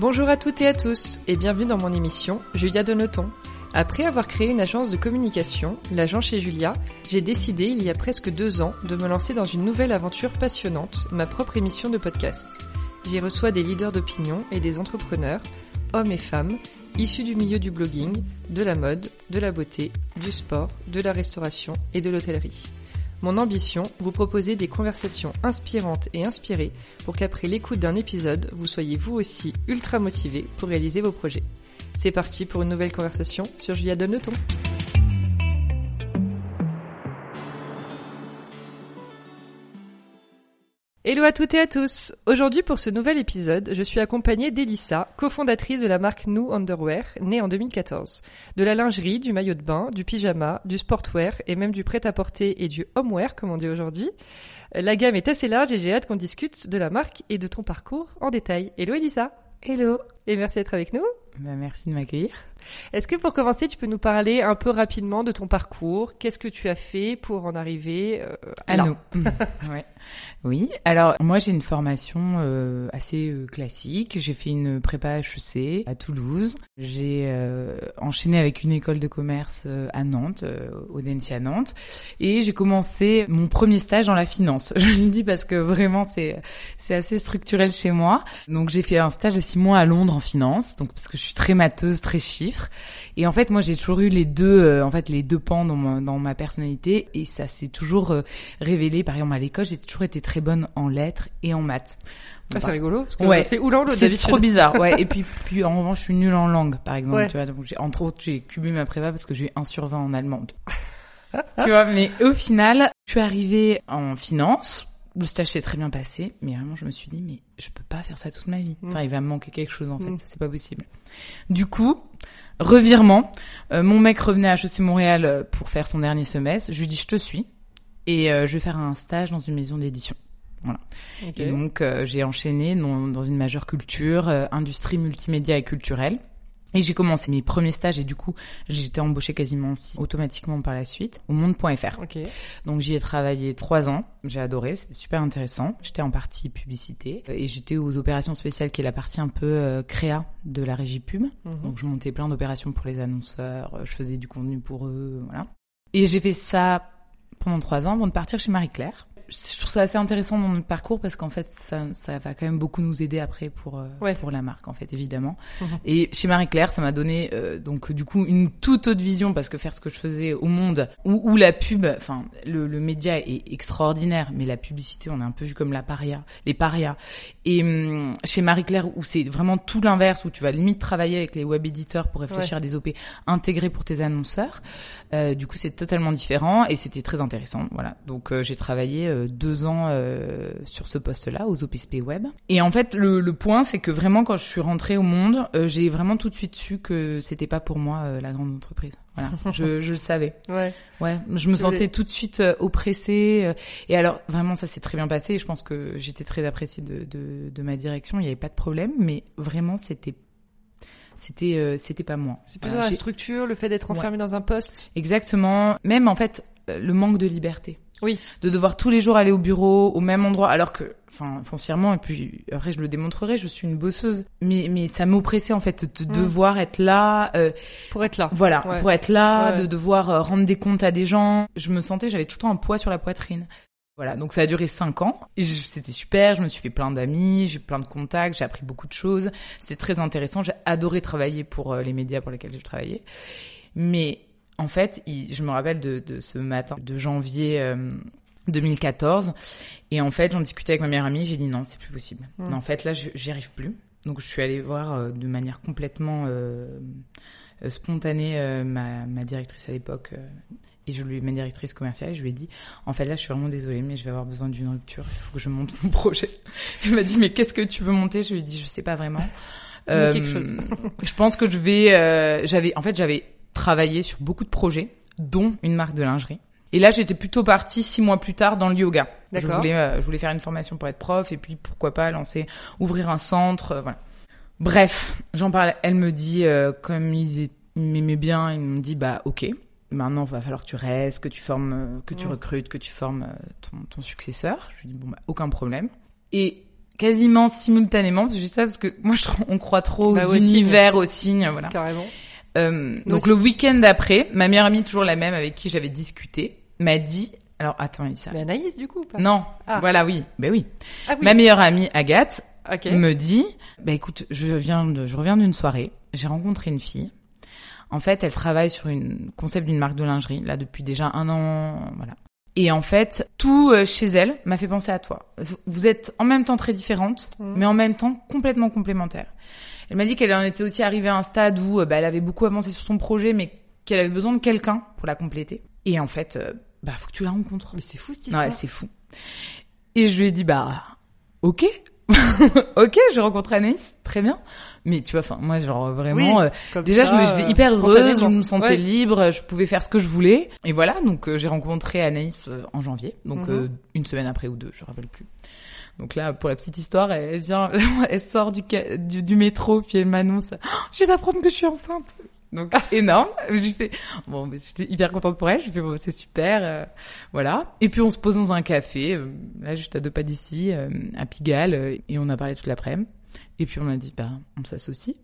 Bonjour à toutes et à tous et bienvenue dans mon émission Julia de Noton. Après avoir créé une agence de communication, l'agent chez Julia, j'ai décidé il y a presque deux ans de me lancer dans une nouvelle aventure passionnante, ma propre émission de podcast. J'y reçois des leaders d'opinion et des entrepreneurs, hommes et femmes, issus du milieu du blogging, de la mode, de la beauté, du sport, de la restauration et de l'hôtellerie. Mon ambition, vous proposer des conversations inspirantes et inspirées pour qu'après l'écoute d'un épisode, vous soyez vous aussi ultra motivé pour réaliser vos projets. C'est parti pour une nouvelle conversation sur Julia Donne le ton. Hello à toutes et à tous. Aujourd'hui pour ce nouvel épisode, je suis accompagnée d'Elissa, cofondatrice de la marque New Underwear, née en 2014. De la lingerie, du maillot de bain, du pyjama, du sportwear et même du prêt-à-porter et du homewear comme on dit aujourd'hui. La gamme est assez large et j'ai hâte qu'on discute de la marque et de ton parcours en détail. Hello Elissa. Hello. Et merci d'être avec nous. Bah, merci de m'accueillir. Est-ce que pour commencer, tu peux nous parler un peu rapidement de ton parcours? Qu'est-ce que tu as fait pour en arriver euh, à, nous. Oui, alors moi j'ai une formation euh, assez euh, classique. J'ai fait une prépa HEC à Toulouse. J'ai euh, enchaîné avec une école de commerce euh, à Nantes, au à Nantes. Et j'ai commencé mon premier stage dans la finance. Je le dis parce que vraiment c'est c'est assez structurel chez moi. Donc j'ai fait un stage de six mois à Londres en finance. Donc parce que je suis très matheuse, très Et en fait moi j'ai toujours eu les deux, en fait les deux pans dans ma, dans ma personnalité. Et ça s'est toujours révélé. Par exemple à l'école j'ai toujours été très bonne en lettres et en maths. Ah, c'est rigolo parce que ouais. c'est ou l'autre C'est trop bizarre. Ouais. et puis, puis en revanche, je suis nulle en langue, par exemple. Tu vois, donc j'ai, entre autres, j'ai cubé ma prépa parce que j'ai eu un sur 20 en allemand. tu vois, mais au final, je suis arrivée en finance. Le stage s'est très bien passé, mais vraiment, je me suis dit, mais je peux pas faire ça toute ma vie. Mm. Enfin, il va me manquer quelque chose, en fait. Mm. C'est pas possible. Du coup, revirement. Euh, mon mec revenait à HEC Montréal euh, pour faire son dernier semestre. Je lui dis, je te suis et euh, je vais faire un stage dans une maison d'édition. Voilà. Et donc euh, j'ai enchaîné dans, dans, une majeure culture, industrie multimédia et culturelle. Et j'ai commencé mes premiers stages et du coup j'ai été embauchée quasiment automatiquement par la suite au monde.fr. Okay. Donc j'y ai travaillé trois ans, j'ai adoré, c'était super intéressant. J'étais en partie publicité et j'étais aux opérations spéciales qui est la partie un peu créa de la régie pub. Mhm. Donc je montais plein d'opérations pour les annonceurs, je faisais du contenu pour eux, voilà. Et j'ai fait ça pendant trois ans avant de partir chez Marie-Claire je trouve ça assez intéressant dans notre parcours parce qu'en fait ça, ça va quand même beaucoup nous aider après pour euh, pour la marque en fait évidemment. Mhm. Et chez Marie Claire, ça m'a donné euh, donc du coup une toute autre vision parce que faire ce que je faisais au monde où, où la pub, enfin le, le, média est extraordinaire, mais la publicité on est un peu vu comme la paria, les parias. Et hum, chez Marie Claire où c'est vraiment tout l'inverse où tu vas limite travailler avec les web éditeurs pour réfléchir à des OP intégrés pour tes annonceurs. Euh, du coup c'est totalement différent et c'était très intéressant. Voilà donc j'ai travaillé euh, deux ans euh, sur ce poste-là aux OPSP Web. Et en fait, le, le point, c'est que vraiment quand je suis rentrée au monde, euh, j'ai vraiment tout de suite su que c'était pas pour moi la grande entreprise. Voilà, je, je le savais. Ouais. Ouais, je me sentais tout de suite oppressée. et alors, vraiment, ça s'est très bien passé. Je pense que j'étais très appréciée de, de, de ma direction. Il n'y avait pas de problème, mais vraiment, c'était c'était c'était pas moi. C'est plus la structure, le fait d'être enfermé dans un poste. Exactement. Même en fait, le manque de liberté. Oui. De devoir tous les jours aller au bureau, au même endroit, alors que, enfin, foncièrement, et puis après je le démontrerai, je suis une bosseuse. Mais, mais ça m'oppressait en fait de mm. devoir être là. Euh, pour être là. Voilà, pour être là, de devoir euh, rendre des comptes à des gens. Je me sentais, j'avais tout le temps un poids sur la poitrine. Voilà, donc ça a duré cinq ans. C'était super, je me suis fait plein d'amis, j'ai plein de contacts, j'ai appris beaucoup de choses. C'était très intéressant, j'ai adoré travailler pour euh, les médias pour lesquels j'ai travaillé. Mais en fait, je me rappelle de, de, ce matin de janvier 2014, euh, et en fait, j'en discutais avec ma meilleure amie, j'ai dit non, c'est plus possible. Hmm. en fait, là, j'y arrive plus. Donc, je suis allée voir euh, de manière complètement euh, spontanée ma, ma, directrice à l'époque. et je lui ai ma directrice commerciale, et je lui ai dit, en fait là, je suis vraiment désolée, mais je vais avoir besoin d'une rupture. Il faut que je monte mon projet. Elle m'a dit, mais qu'est-ce que tu veux monter? Je lui ai dit, je sais pas vraiment. quelque chose. je pense que je vais. j'avais, en fait, j'avais travaillé sur beaucoup de projets, dont une marque de lingerie. Et là, j'étais plutôt partie six mois plus tard dans le yoga. Je voulais, euh, je voulais faire une formation pour être prof et puis pourquoi pas lancer, ouvrir un centre, euh, voilà. Bref, j'en parle. Elle me dit, euh, comme ils m'aimaient bien, ils me dit, bah ok, maintenant il va falloir que tu restes, que tu formes, que tu recrutes, que tu formes ton, ton successeur. Je lui dis bon bah aucun problème. Et quasiment simultanément, parce que je dis ça parce que moi, je, on croit trop Bah, aux univers, aux signes, voilà. Carrément. Euh, donc le week-end d'après, ma meilleure amie, toujours la même avec qui j'avais discuté, m'a dit, alors attends, Elisa. Mais Anaïs, du coup, ou pas? Non, Ah. voilà, oui, ben oui. Ah oui. Ma meilleure amie Agathe me dit, bah écoute, je viens de, je reviens d'une soirée, j'ai rencontré une fille. En fait, elle travaille sur une concept d'une marque de lingerie là depuis déjà un an, voilà. Et en fait, tout euh, chez elle m'a fait penser à toi. Vous êtes en même temps très différentes, Mhm. mais en même temps complètement complémentaires. Elle m'a dit qu'elle en était aussi arrivée à un stade où euh, bah, elle avait beaucoup avancé sur son projet, mais qu'elle avait besoin de quelqu'un pour la compléter. Et en fait, euh, bah faut que tu la rencontres. Mais c'est fou cette histoire. Ouais, c'est fou. Et je lui ai dit, bah, ok. ok, je rencontre Anaïs, très bien. Mais tu vois, enfin, moi, genre, vraiment, Oui, euh, déjà, ça, je me- j'étais hyper heureuse, je me sentais Ouais. libre, je pouvais faire ce que je voulais. Et voilà, donc, euh, j'ai rencontré Anaïs euh, en janvier. Donc, Mhm. une semaine après ou deux, je me rappelle plus. Donc là, pour la petite histoire, elle vient, elle sort du, du, du métro, puis elle m'annonce, Oh, je d'apprendre que je suis enceinte. Donc énorme. J'ai fait bon, j'étais hyper contente pour elle. Je fait bon, c'est super, euh, voilà. Et puis on se pose dans un café, euh, là juste à deux pas d'ici, euh, à Pigalle, euh, et on a parlé toute l'après-midi. Et puis on a dit bah on s'associe.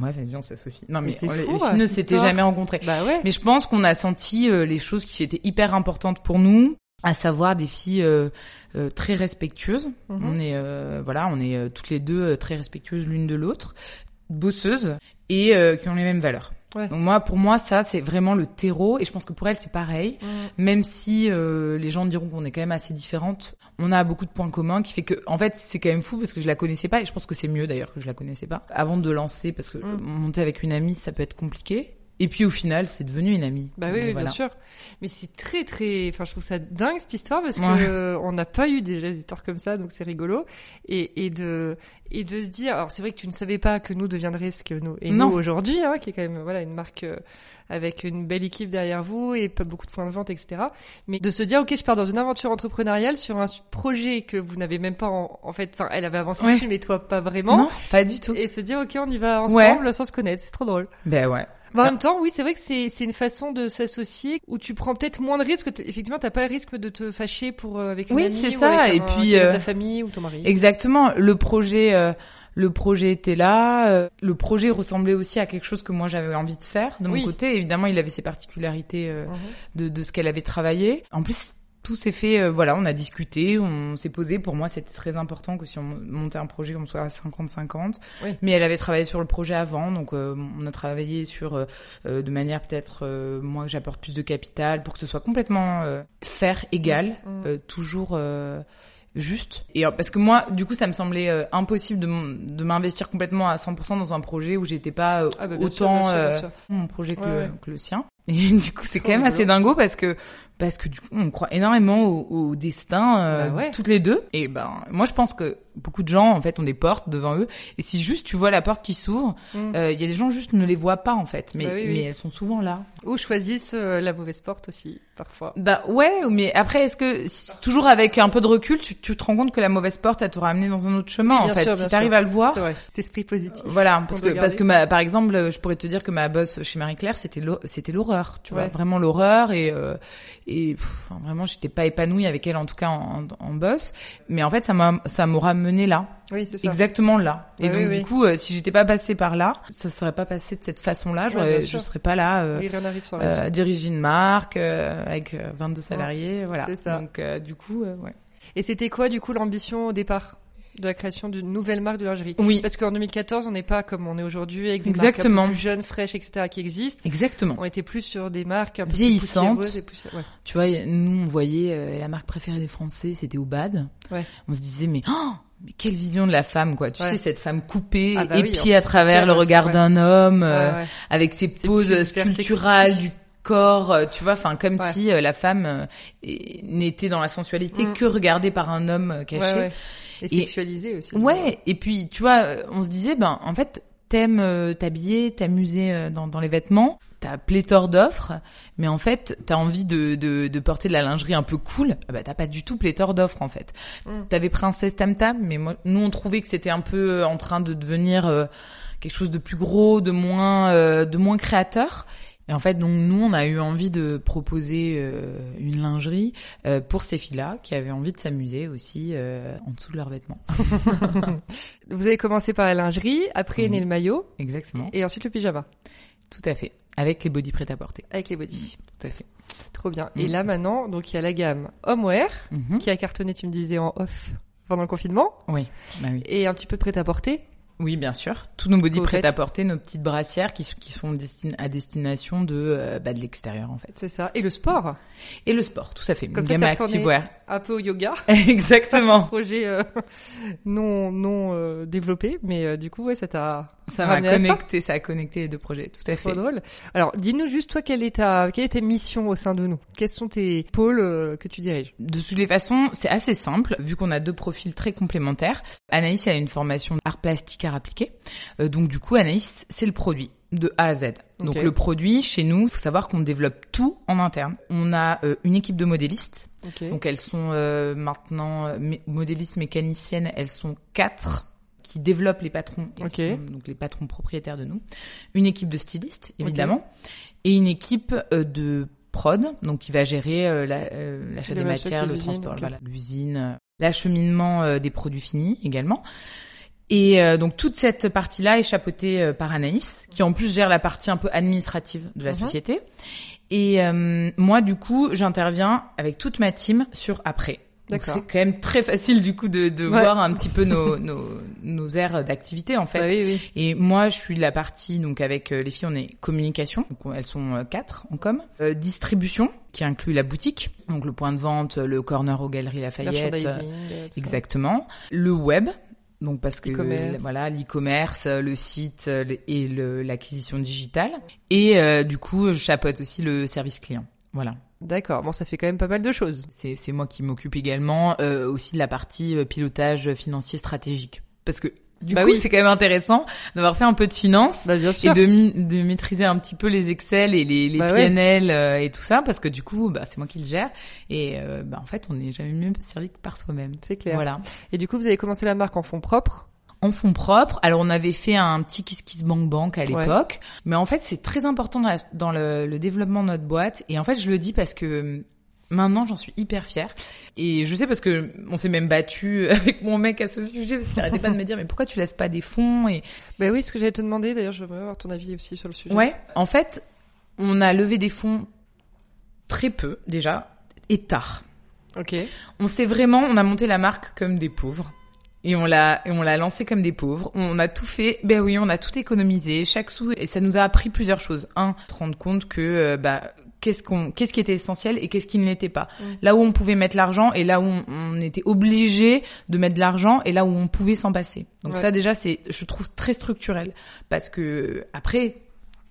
Ouais, vas-y, on s'associe. Non mais, Mais on- fou, les filles hein, ne s'étaient jamais rencontrées. Bah ouais. Mais je pense qu'on a senti euh, les choses qui étaient hyper importantes pour nous, à savoir des filles euh, euh, très respectueuses. Mhm. On est euh, voilà, on est euh, toutes les deux euh, très respectueuses l'une de l'autre, bosseuses et euh, qui ont les mêmes valeurs. Ouais. Donc moi, pour moi, ça c'est vraiment le terreau et je pense que pour elle c'est pareil. Mm. Même si euh, les gens diront qu'on est quand même assez différentes, on a beaucoup de points communs qui fait que, en fait, c'est quand même fou parce que je la connaissais pas et je pense que c'est mieux d'ailleurs que je la connaissais pas avant de lancer parce que Mm. monter avec une amie ça peut être compliqué. Et puis au final, c'est devenu une amie. Bah oui, Donc, oui, voilà. bien sûr. Mais c'est très très, enfin je trouve ça dingue cette histoire parce que Ouais. euh, on n'a pas eu déjà des histoires comme ça, donc c'est rigolo. Et, et de et de se dire, alors c'est vrai que tu ne savais pas que nous deviendrait ce que nous et Non. nous aujourd'hui, hein, qui est quand même voilà une marque euh, avec une belle équipe derrière vous et pas beaucoup de points de vente, etc. Mais de se dire, ok, je pars dans une aventure entrepreneuriale sur un projet que vous n'avez même pas en, en fait, enfin elle avait avancé Ouais. dessus, mais toi pas vraiment. Non, pas du tout. Et se dire, ok, on y va ensemble sans se connaître, c'est trop drôle. Ben ouais. En Ah. même temps, oui, c'est vrai que c'est c'est une façon de s'associer où tu prends peut-être moins de risques. Effectivement, t'as pas le risque de te fâcher pour euh, avec une Oui, amie c'est ou ça, avec et un- puis, euh, ta famille ou ton mari. Exactement. Le projet, euh, le projet était là. euh, le projet ressemblait aussi à quelque chose que moi j'avais envie de faire de Oui. mon côté. Évidemment, il avait ses particularités euh, Mhm. de, de ce qu'elle avait travaillé. En plus, tout s'est fait. euh, voilà, on a discuté, on s'est posé. Pour moi, c'était très important que si on montait un projet, qu'on soit à 50-50. Oui. Mais elle avait travaillé sur le projet avant, donc euh, on a travaillé sur euh, euh, de manière peut-être euh, moi que j'apporte plus de capital pour que ce soit complètement euh, faire égal, Mhm. euh, toujours. euh, juste et parce que moi du coup ça me semblait euh, impossible de m'investir complètement à 100% dans un projet où j'étais pas euh, Ah bah, sûr, autant bien sûr, bien euh, mon projet que, Ouais, le, ouais. que le sien et du coup c'est quand même assez dingo parce que parce que du coup on croit énormément au, au destin euh, Bah ouais. toutes les deux et ben moi je pense que beaucoup de gens en fait ont des portes devant eux et si juste tu vois la porte qui s'ouvre Mm. euh, il y a des gens juste ne les voient pas en fait mais Bah oui, oui. mais elles sont souvent là Ou choisissent euh, la mauvaise porte aussi, parfois. bah ouais mais après est-ce que si- toujours avec un peu de recul tu, tu te rends compte que la mauvaise porte elle t'aura amené dans un autre chemin Oui, en fait sûr, si t'arrives à le voir C'est vrai. Cet esprit positif. Voilà, parce que parce que ma, par exemple, je pourrais te dire que ma boss chez Marie Claire, c'était c'était l'horreur, tu vois, vraiment l'horreur et euh, et pff, enfin, vraiment, j'étais pas épanouie avec elle en tout cas en, en, boss, mais en fait, ça m'a ça m'aura mené là, Oui, c'est ça. exactement là. Et donc oui, du oui. coup, euh, si j'étais pas passée par là, ça serait pas passé de cette façon-là, Ouais, je serais pas là. euh, Oui, euh, diriger une marque avec euh, 22 salariés, voilà. ça. Donc du coup, ouais. Et c'était quoi, du coup, l'ambition au départ? De la création d'une nouvelle marque de lingerie Oui, Parce qu'en 2014, on n'est pas comme on est aujourd'hui avec des Exactement. marques un peu plus jeunes, fraîches, etc. qui existent. exactement. On était plus sur des marques un peu Vieillissantes. plus et. Ouais. Tu vois, nous, on voyait euh, la marque préférée des Français, c'était Obad. Ouais. On se disait, mais, oh, mais quelle vision de la femme, quoi. Tu Ouais. sais, cette femme coupée, Ah bah épiée à travers le regard d'un homme, euh, avec ses poses sculpturales du corps, euh, tu vois, enfin, comme Ouais. si euh, la femme euh, n'était dans la sensualité Mm. que regardée par un homme caché. Ouais. Et, Et- sexualisé aussi. Ouais, et puis tu vois, on se disait, ben en fait, t'aimes euh, t'habiller, t'amuser euh, dans, dans les vêtements, t'as pléthore d'offres, mais en fait, t'as envie de, de, de porter de la lingerie un peu cool, ah bah t'as pas du tout pléthore d'offres en fait. Mm. T'avais Princesse Tam Tam, mais moi, nous on trouvait que c'était un peu en train de devenir euh, quelque chose de plus gros, de moins, euh, de moins créateur. Et en fait, donc nous, on a eu envie de proposer euh, une lingerie euh, pour ces filles-là qui avaient envie de s'amuser aussi euh, en dessous de leurs vêtements. Vous avez commencé par la lingerie, après est né le maillot. Exactement. Et ensuite le pyjama. Tout à fait. Avec les bodys prêts à porter. Avec les bodys. Tout à fait. Trop bien. Et là maintenant, donc il y a la gamme homeware Mhm. qui a cartonné, tu me disais en off pendant le confinement, Oui. Bah oui. et un petit peu prêt à porter. Oui, bien sûr. Tous nos Vous prêts à porter, nos petites brassières qui, sont- qui sont destin- à destination de, euh, bah, de l'extérieur en fait. C'est ça. Et le sport, Et le sport, tout à fait. Comme Une ça, gamme activewear. un peu au yoga. Exactement. Projet euh, non non euh, développé, mais du coup ouais ça t'a Ça m'a ramené à connecté, ça a connecté les deux projets, tout à Trop fait. drôle. Alors, dis-nous juste toi quelle est ta quelle est ta mission au sein de nous? Quels sont tes pôles euh, que tu diriges? De toutes les façons, c'est assez simple, vu qu'on a deux profils très complémentaires. Anaïs a une formation art plastique art appliqué. Euh, donc du coup, Anaïs, c'est le produit de A à Z. Donc le produit, chez nous, il faut savoir qu'on développe tout en interne. On a euh, une équipe de modélistes. Ok. Donc elles sont euh, maintenant mé- modélistes mécaniciennes, elles sont quatre qui développent les patrons, sont donc les patrons propriétaires de nous. Une équipe de stylistes, évidemment, et une équipe euh, de prod, donc qui va gérer euh, la- euh, l'achat des matières, le transport, l'usine, l'acheminement des produits finis également. Et donc toute cette partie-là est chapeautée par Anaïs, qui en plus gère la partie un peu administrative de la Mhm. société. Et moi, du coup, j'interviens avec toute ma team sur après. Donc c'est quand même très facile du coup de, de Ouais. voir un petit peu nos, nos, nos aires d'activité en fait. Bah oui, oui. Et moi, je suis la partie donc avec euh, les filles, on est communication, donc on- elles sont euh, quatre en com, Euh, distribution qui inclut la boutique, donc le point de vente, le corner aux Galeries Lafayette, euh, exactement, le web. Donc parce que voilà l'e-commerce, le site le- et l'acquisition digitale et euh, du coup je chapeaute aussi le service client. Voilà. D'accord. Bon, ça fait quand même pas mal de choses. C'est c'est moi qui m'occupe également euh, aussi de la partie euh, pilotage financier stratégique. Parce que du Bah coup, oui. c'est quand même intéressant d'avoir fait un peu de finance Bah bien et sûr. de, mi- de maîtriser un petit peu les Excel et les, les Bah. PNL euh, et tout ça parce que du coup, bah, c'est moi qui le gère et euh, bah, en fait, on n'est jamais mieux servi que par soi-même. C'est clair. Voilà. Et du coup, vous avez commencé la marque en fonds propres? En fonds propres, alors on avait fait un petit Kiss Kiss Bank Bank à l'époque, mais en fait c'est très important dans, la- dans le, le développement de notre boîte et en fait je le dis parce que Maintenant, j'en suis hyper fière. Et je sais parce que on s'est même battu avec mon mec à ce sujet parce qu'il arrêtait pas de me dire mais pourquoi tu lèves pas des fonds et Bah oui, ce que j'allais te demander. D'ailleurs, je voudrais avoir ton avis aussi sur le sujet. ouais, en fait, on a levé des fonds très peu déjà et tard. Ok. On s'est vraiment, on a monté la marque comme des pauvres. Et on l'a, et on l'a lancé comme des pauvres. On a tout fait. Ben oui, on a tout économisé, chaque sou. Et ça nous a appris plusieurs choses. Un, se rendre compte que, euh, bah, qu'est-ce qu'on, qu'est-ce qui était essentiel et qu'est-ce qui ne l'était pas. Mm. Là où on pouvait mettre l'argent et là où on, on était obligé de mettre de l'argent et là où on pouvait s'en passer. Donc Ouais. ça déjà, c'est, je trouve très structurel parce que après,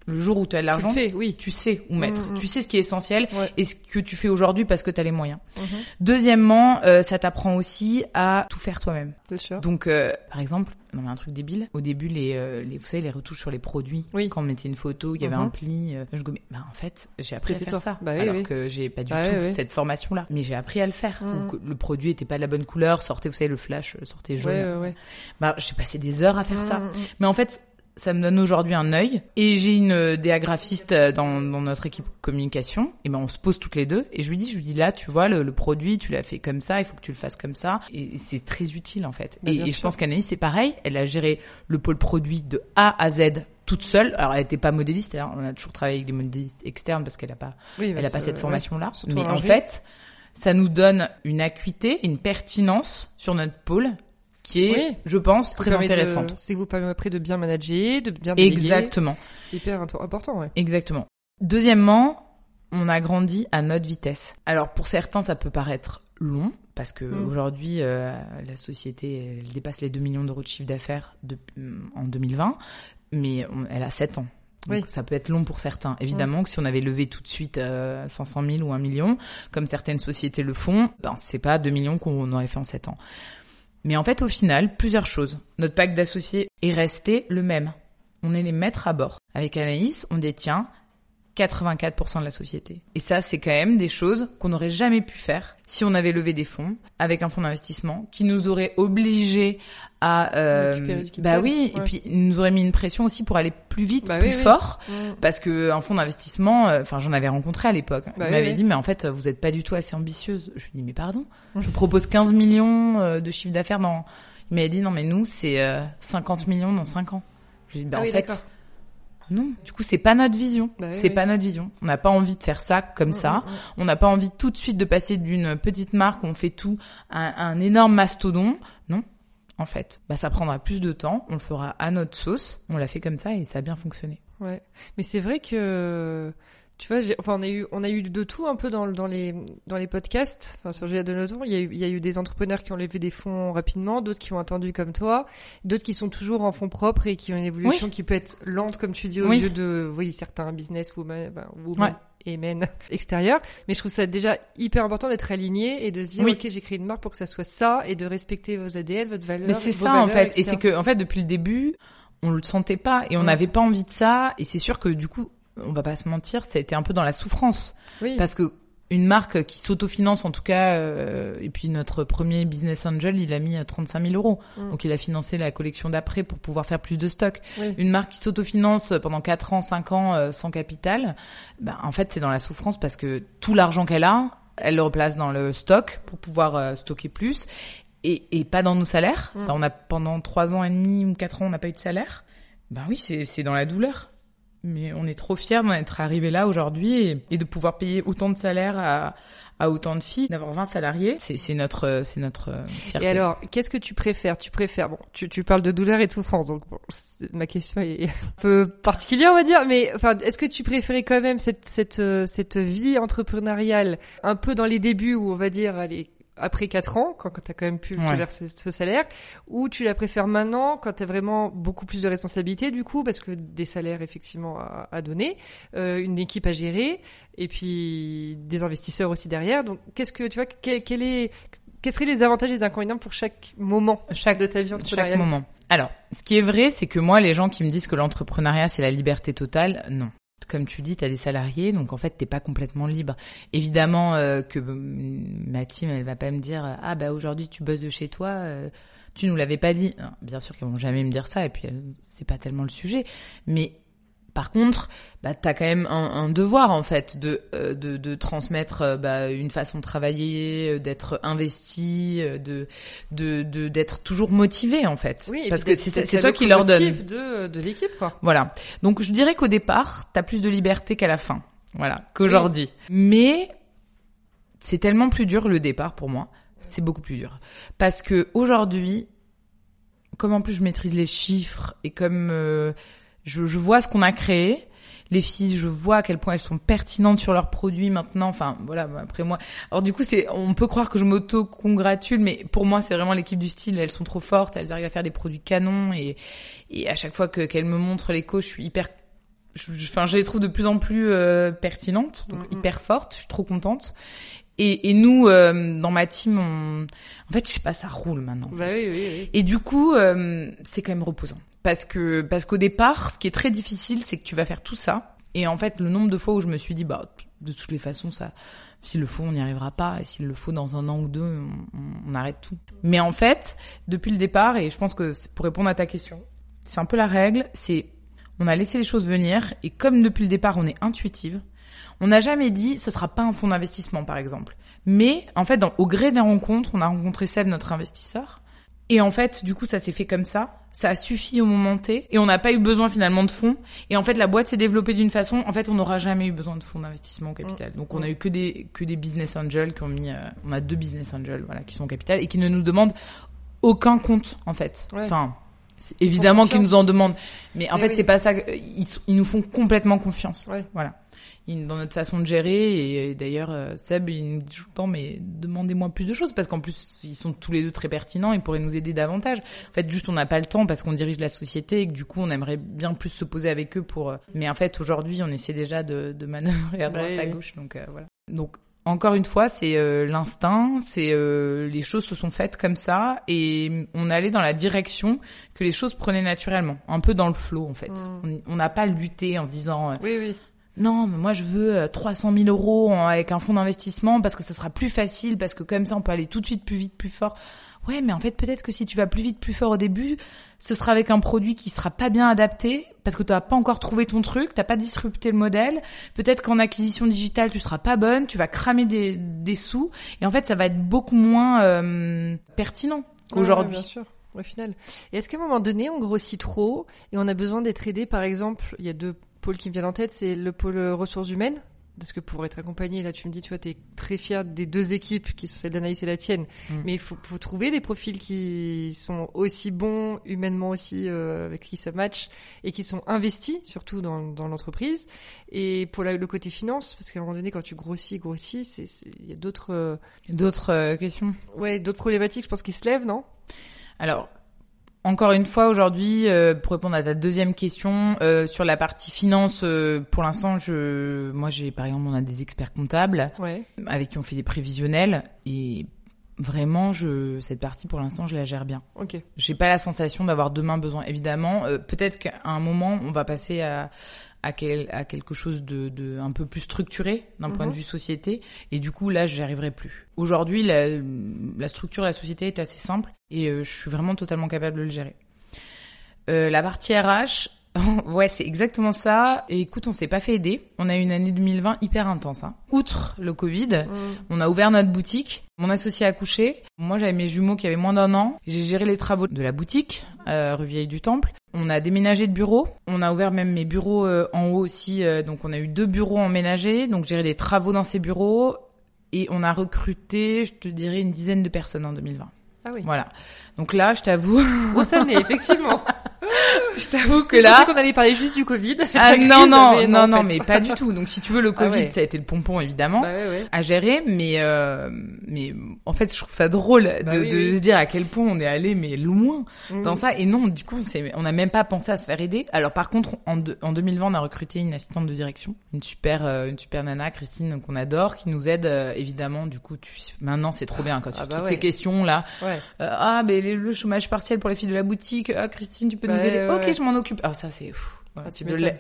le jour où tu as de l'argent, oui. tu sais où mettre. Mm, mm. Tu sais ce qui est essentiel Ouais. et ce que tu fais aujourd'hui parce que tu as les moyens. Mhm. Deuxièmement, euh, ça t'apprend aussi à tout faire toi-même. Donc, euh, par exemple, non mais un truc débile. Au début, les, euh, les, vous savez, les retouches sur les produits. Oui. Quand on mettait une photo, il y avait un pli. euh, je gommais. Bah en fait, j'ai appris à faire toi. ça. Bah oui, alors oui. que j'ai pas du Bah tout cette formation-là. Mais j'ai appris à le faire. Donc, le produit était pas de la bonne couleur. Sortait, vous savez, le flash sortait jaune. Ouais, ouais. Bah, j'ai passé des heures à faire ça. Mm, mm, mm. Mais en fait, ça me donne aujourd'hui un œil. Et j'ai une euh, DA graphiste euh, dans, dans notre équipe communication. Et ben on se pose toutes les deux. Et je lui dis, je lui dis là, tu vois, le, le produit, tu l'as fait comme ça, il faut que tu le fasses comme ça. Et c'est très utile en fait. Bah, et je pense qu'Anaïs, c'est pareil. Elle a géré le pôle produit de A à Z toute seule. Alors elle était pas modéliste. hein. On a toujours travaillé avec des modélistes externes parce qu'elle a pas, Oui, bah, elle a pas cette formation-là. Mais en fait, ça nous donne une acuité, une pertinence sur notre pôle qui est, Oui. je pense, très intéressante. C'est que vous permet après de bien manager, de bien déléguer. Exactement. C'est hyper important, ouais. Exactement. Deuxièmement, on a grandi à notre vitesse. Alors pour certains, ça peut paraître long parce que Mm. aujourd'hui, euh, la société elle dépasse les 2 millions d'euros de chiffre d'affaires de- en 2020, mais on- elle a 7 ans. Donc Oui. Ça peut être long pour certains. Évidemment que si on avait levé tout de suite euh, 500 000 ou 1 million, comme certaines sociétés le font, ben c'est pas 2 millions qu'on aurait fait en 7 ans. Mais en fait, au final, plusieurs choses. Notre pacte d'associés est resté le même. On est les maîtres à bord. Avec Anaïs, on détient 84% de la société. Et ça, c'est quand même des choses qu'on n'aurait jamais pu faire si on avait levé des fonds avec un fonds d'investissement qui nous aurait obligé à euh, bah oui et puis nous aurait mis une pression aussi pour aller plus vite bah plus fort mm. parce que un fonds d'investissement euh, enfin j'en avais rencontré à l'époque. Bah il m'avait dit mais en fait vous êtes pas du tout assez ambitieuse. Je lui dis mais pardon. Je vous propose 15 millions euh, de chiffre d'affaires dans il m'avait dit non mais nous c'est 50 millions dans 5 ans. Je lui dis bah ah en fait non, du coup, c'est pas notre vision. Bah c'est pas notre vision. On n'a pas envie de faire ça comme mm, ça. Mm, mm. On n'a pas envie tout de suite de passer d'une petite marque où on fait tout à un énorme mastodon. Non, en fait. Bah, ça prendra plus de temps. On le fera à notre sauce. On l'a fait comme ça et ça a bien fonctionné. Ouais. Mais c'est vrai que tu vois, enfin, on a eu, on a eu de tout un peu dans, dans les, dans les podcasts. Enfin, sur Julia Donoton, il y a eu, il y a eu des entrepreneurs qui ont levé des fonds rapidement, d'autres qui ont attendu comme toi, d'autres qui sont toujours en fonds propres et qui ont une évolution qui peut être lente, comme tu dis, au lieu de, oui, certains business women, women et men extérieurs. Mais je trouve ça déjà hyper important d'être aligné et de se dire, ok, j'ai créé une marque pour que ça soit ça et de respecter vos ADN, votre valeur. Mais c'est ça, en fait. Et c'est que, en fait, depuis le début, on le sentait pas et on n'avait pas envie de ça. Et c'est sûr que, du coup, on va pas se mentir, ça a été un peu dans la souffrance. Oui. Parce que une marque qui s'autofinance en tout cas, euh, et puis notre premier business angel, il a mis 35 000 euros. Mm. Donc il a financé la collection d'après pour pouvoir faire plus de stock. Une marque qui s'autofinance pendant 4 ans, 5 ans euh, sans capital, ben, en fait c'est dans la souffrance parce que tout l'argent qu'elle a, elle le replace dans le stock pour pouvoir euh, stocker plus. Et, et, pas dans nos salaires. Mm. on a pendant trois ans et demi ou quatre ans, on n'a pas eu de salaire. Ben oui, c'est dans la douleur mais on est trop fiers d'en être arrivé là aujourd'hui et, de pouvoir payer autant de salaires à, à autant de filles, d'avoir 20 salariés, c'est notre c'est notre fierté. Et alors, qu'est-ce que tu préfères? Tu préfères bon, tu, tu parles de douleur et de souffrance, donc bon, ma question est un peu particulière, on va dire, mais enfin, est-ce que tu préférais quand même cette cette cette vie entrepreneuriale un peu dans les débuts où on va dire allez après 4 ans, quand, quand tu as quand même pu verser ce salaire, ou tu la préfères maintenant, quand tu as vraiment beaucoup plus de responsabilités, du coup, parce que des salaires effectivement à, donner, euh, une équipe à gérer, et puis des investisseurs aussi derrière. Donc, qu'est-ce que tu vois, quel, quel est, quels seraient les avantages et les inconvénients pour chaque moment chaque, de ta vie entrepreneuriale? Chaque moment. Alors, ce qui est vrai, c'est que moi, les gens qui me disent que l'entrepreneuriat, c'est la liberté totale, non comme tu dis, tu as des salariés, donc en fait, t'es pas complètement libre. Évidemment euh, que ma team, elle va pas me dire ah bah aujourd'hui tu bosses de chez toi, euh, tu nous l'avais pas dit. bien sûr qu'ils vont jamais me dire ça, et puis euh, c'est pas tellement le sujet. Mais par contre, bah, tu as quand même un, devoir en fait de euh, de, de, transmettre euh, bah, une façon de travailler, euh, d'être investi, de de d'être toujours motivé en fait. Oui, parce que c'est toi qui leur donne de de l'équipe quoi. Voilà. Donc je dirais qu'au départ, tu as plus de liberté qu'à la fin. Voilà, qu'aujourd'hui. Mais c'est tellement plus dur le départ pour moi. C'est beaucoup plus dur parce que aujourd'hui, comme en plus je maîtrise les chiffres et comme je, je vois ce qu'on a créé. Les filles, je vois à quel point elles sont pertinentes sur leurs produits maintenant. Enfin, voilà, après moi. Alors du coup, c'est, on peut croire que je m'auto-congratule, mais pour moi, c'est vraiment l'équipe du style. Elles sont trop fortes, elles arrivent à faire des produits canons et, et à chaque fois que, qu'elles me montrent les je suis hyper enfin je, les trouve de plus en plus euh, pertinentes donc hyper fortes je suis trop contente et, et nous euh, dans ma team on... en fait je sais pas ça roule maintenant bah oui, oui, oui. et du coup euh, c'est quand même reposant parce que parce qu'au départ, ce qui est très difficile, c'est que tu vas faire tout ça. Et en fait, le nombre de fois où je me suis dit, bah, de toutes les façons, ça, s'il le faut, on n'y arrivera pas. Et s'il le faut, dans un an ou deux, on, arrête tout. Mais en fait, depuis le départ, et je pense que pour répondre à ta question, c'est un peu la règle, c'est on a laissé les choses venir. Et comme depuis le départ, on est intuitive, on n'a jamais dit, ce sera pas un fonds d'investissement, par exemple. Mais en fait, au gré des rencontres, on a rencontré Seb, notre investisseur. Et en fait, du coup, ça s'est fait comme ça. Ça a suffi au moment T. Et on n'a pas eu besoin finalement de fonds. Et en fait la boîte s'est développée d'une façon en fait on n'aura jamais eu besoin de fonds d'investissement au capital. Donc on a eu que des que des business angels qui ont mis euh, on a deux business angels voilà qui sont au capital et qui ne nous demandent aucun compte en fait. Enfin évidemment qu'ils nous en demandent mais en fait c'est pas ça ils, ils nous font complètement confiance voilà dans notre façon de gérer. Et d'ailleurs, euh, Seb, il nous dit tout le temps, mais demandez-moi plus de choses, parce qu'en plus, ils sont tous les deux très pertinents, ils pourraient nous aider davantage. En fait, juste, on n'a pas le temps parce qu'on dirige la société et que du coup, on aimerait bien plus se poser avec eux pour... Euh, mais en fait, aujourd'hui, on essaie déjà de, de manœuvrer à droite, à gauche, donc euh, voilà. Donc, encore une fois, c'est l'instinct, c'est les choses se sont faites comme ça et on allait dans la direction que les choses prenaient naturellement, un peu dans le flot en fait. Mm. On n'a pas lutté en se disant oui oui non, mais moi je veux 300 000 euros avec un fonds d'investissement parce que ça sera plus facile, parce que comme ça on peut aller tout de suite plus vite, plus fort. Ouais, mais en fait peut-être que si tu vas plus vite, plus fort au début, ce sera avec un produit qui sera pas bien adapté parce que tu n'as pas encore trouvé ton truc, t'as pas disrupté le modèle. Peut-être qu'en acquisition digitale tu seras pas bonne, tu vas cramer des, des sous et en fait ça va être beaucoup moins euh, pertinent qu'aujourd'hui. bien sûr au final. Et est-ce qu'à un moment donné, on grossit trop et on a besoin d'être aidé? Par exemple, il y a deux pôles qui me viennent en tête, c'est le pôle ressources humaines. Parce que pour être accompagné, là, tu me dis, tu vois, t'es très fier des deux équipes qui sont celle d'Anaïs et la tienne. Mm. Mais il faut, faut, trouver des profils qui sont aussi bons, humainement aussi, euh, avec qui ça match, et qui sont investis, surtout dans, dans l'entreprise. Et pour le côté finance, parce qu'à un moment donné, quand tu grossis, grossis, il y a d'autres... Euh, d'autres euh, questions? Ouais, d'autres problématiques, je pense, qui se lèvent, non? Alors, encore une fois, aujourd'hui, euh, pour répondre à ta deuxième question, euh, sur la partie finance, euh, pour l'instant, je, moi, j'ai par exemple, on a des experts comptables avec qui on fait des prévisionnels et vraiment, je, cette partie, pour l'instant, je la gère bien. Ok. J'ai pas la sensation d'avoir demain besoin. Évidemment, peut-être qu'à un moment, on va passer à à, à quelque chose de, de, un peu plus structuré d'un point de mhm. vue société. Et du coup, là, j'y arriverai plus. Aujourd'hui, la, la, structure de la société est assez simple et euh, je suis vraiment totalement capable de le gérer. Euh, la partie RH, ouais, c'est exactement ça. Et écoute, on s'est pas fait aider. On a eu une année 2020 hyper intense. Hein. Outre le Covid, mm. on a ouvert notre boutique. Mon associé a couché. Moi, j'avais mes jumeaux qui avaient moins d'un an. J'ai géré les travaux de la boutique, euh, rue Vieille du Temple. On a déménagé de bureau. On a ouvert même mes bureaux euh, en haut aussi. Euh, donc, on a eu deux bureaux emménagés. Donc, géré les travaux dans ces bureaux. Et on a recruté, je te dirais, une dizaine de personnes en 2020. Ah oui. Voilà. Donc là, je t'avoue. Grosse année, effectivement. Je t'avoue que là. qu'on allait parler juste du Covid. Ah non non non non, mais pas du tout. Donc si tu veux le ah Covid, ça a été le pompon évidemment bah à gérer, mais euh, mais en fait je trouve ça drôle bah de, de se dire à quel point on est allé mais loin mm. dans ça. Et non, du coup on n'a même pas pensé à se faire aider. Alors par contre en, en 2020 on a recruté une assistante de direction, une super euh, une super nana Christine qu'on adore, qui nous aide euh, évidemment. Du coup tu maintenant c'est trop bien quand tu ah bah toutes ces questions là. ah mais le chômage partiel pour les filles de la boutique. Ah Christine tu peux Ok je m'en occupe. Ah ça c'est ah,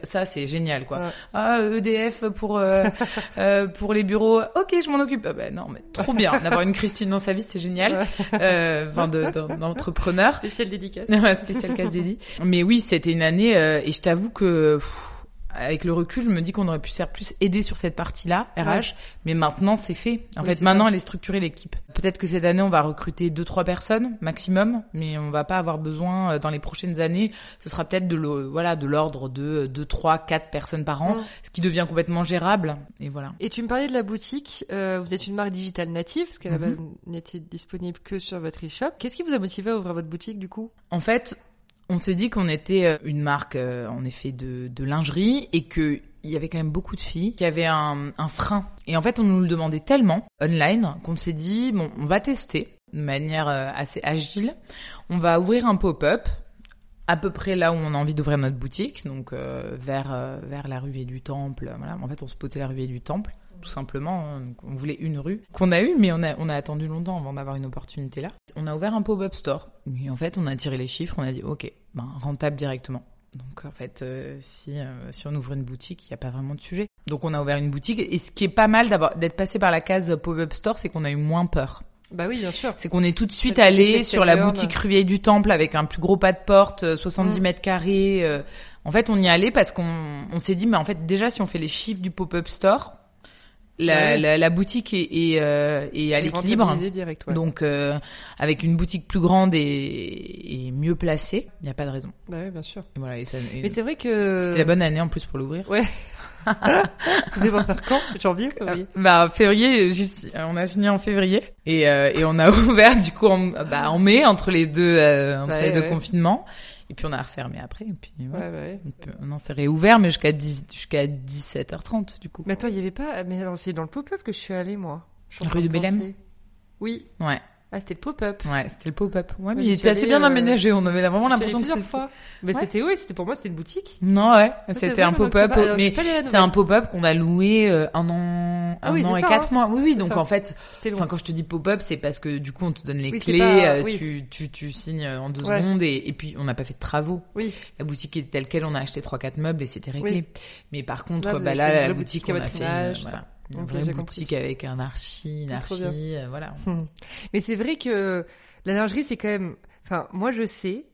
ça c'est génial quoi. Ah EDF pour euh, euh, pour les bureaux. Ok, je m'en occupe. Ah, ben non, mais trop bien d'avoir une Christine dans sa vie, c'est génial. Euh, enfin d'entrepreneur. spécial dédicace. spécial casse. Mais oui, c'était une année euh, et je t'avoue que avec le recul, je me dis qu'on aurait pu faire plus aider sur cette partie-là, RH, mais maintenant c'est fait. En fait, maintenant elle est structurée l'équipe. Peut-être que cette année on va recruter deux trois personnes maximum, mais on va pas avoir besoin euh, dans les prochaines années. Ce sera peut-être de voilà de l'ordre de deux, trois, quatre personnes par an, ce qui devient complètement gérable. Et voilà. Et tu me parlais de la boutique. Euh, vous êtes une marque digitale native, parce qu'elle mm n'était disponible que sur votre e-shop. Qu'est-ce qui vous a motivé à ouvrir votre boutique du coup? En fait, on s'est dit qu'on était euh, une marque, euh, en effet, de, de lingerie et que il y avait quand même beaucoup de filles qui avaient un, un frein. Et en fait, on nous le demandait tellement online qu'on s'est dit, bon, on va tester de manière euh, assez agile. On va ouvrir un pop-up à peu près là où on a envie d'ouvrir notre boutique, donc vers vers la rue du Temple. Voilà, en fait, on se potait la rue du Temple tout simplement. Hein. on voulait une rue qu'on a eu, mais on a, on a attendu longtemps avant d'avoir une opportunité là. On a ouvert un pop-up store. Et en fait, on a tiré les chiffres, on a dit, ok, ben, rentable directement. Donc en fait, euh, si, euh, si on ouvre une boutique, il n'y a pas vraiment de sujet. Donc on a ouvert une boutique. Et ce qui est pas mal d'être passé par la case pop-up store, c'est qu'on a eu moins peur. Bah oui, bien sûr. C'est qu'on est tout de suite allé sur la boutique Ruvier du Temple avec un plus gros pas de porte, 70 euh, mm. mètres carrés. En fait, on y allait parce qu'on on s'est dit, mais en fait, déjà, si on fait les chiffres du pop-up store, la, la, la, boutique est, est, euh, est à l'équilibre. Donc euh, avec une boutique plus grande et, et mieux placée, il n'y a pas de raison. Bah oui, bien sûr. voilà, et ça, Mais c'est vrai que c'était la bonne année en plus pour l'ouvrir. Ouais. Vous allez faire quand? Janvier février Bah février, on a signé en février et, euh, et on a ouvert du coup en, bah, en mai entre les deux euh, entre les deux confinements. Et puis on a refermé après. Et puis voilà. ouais, ouais. on s'est réouvert, mais jusqu'à jusqu'à 17h30 du coup. Mais attends, il y avait pas. Mais alors c'est dans le pop-up que je suis allée moi. Rue de Bélem. Oui. Ouais. Ah, c'était le pop-up. Ouais, c'était le pop-up. Ouais, mais il était assez bien euh, aménagé. On avait vraiment l'impression que c'était. fois. Mais c'était oui, c'était pour moi, c'était une boutique. Non, ouais, c'était un pop-up. Mais c'est un pop-up qu'on a loué euh, un an Ah un oui, an et ça, quatre hein. mois. Oui, oui. Donc ça. en fait, enfin quand je te dis pop-up, c'est parce que du coup on te donne les Oui, clés, pas- euh, oui. tu, tu tu signes en deux Ouais. secondes et, et puis on n'a pas fait de travaux. Oui. La boutique est telle quelle, on a acheté trois quatre meubles et c'était réglé. Mais par contre, bah là la boutique, on a fait voilà, une Ok, vraie j'ai boutique compris. avec un archi, une archi, euh, voilà. Mais c'est vrai que la lingerie, c'est quand même. Enfin, moi, je sais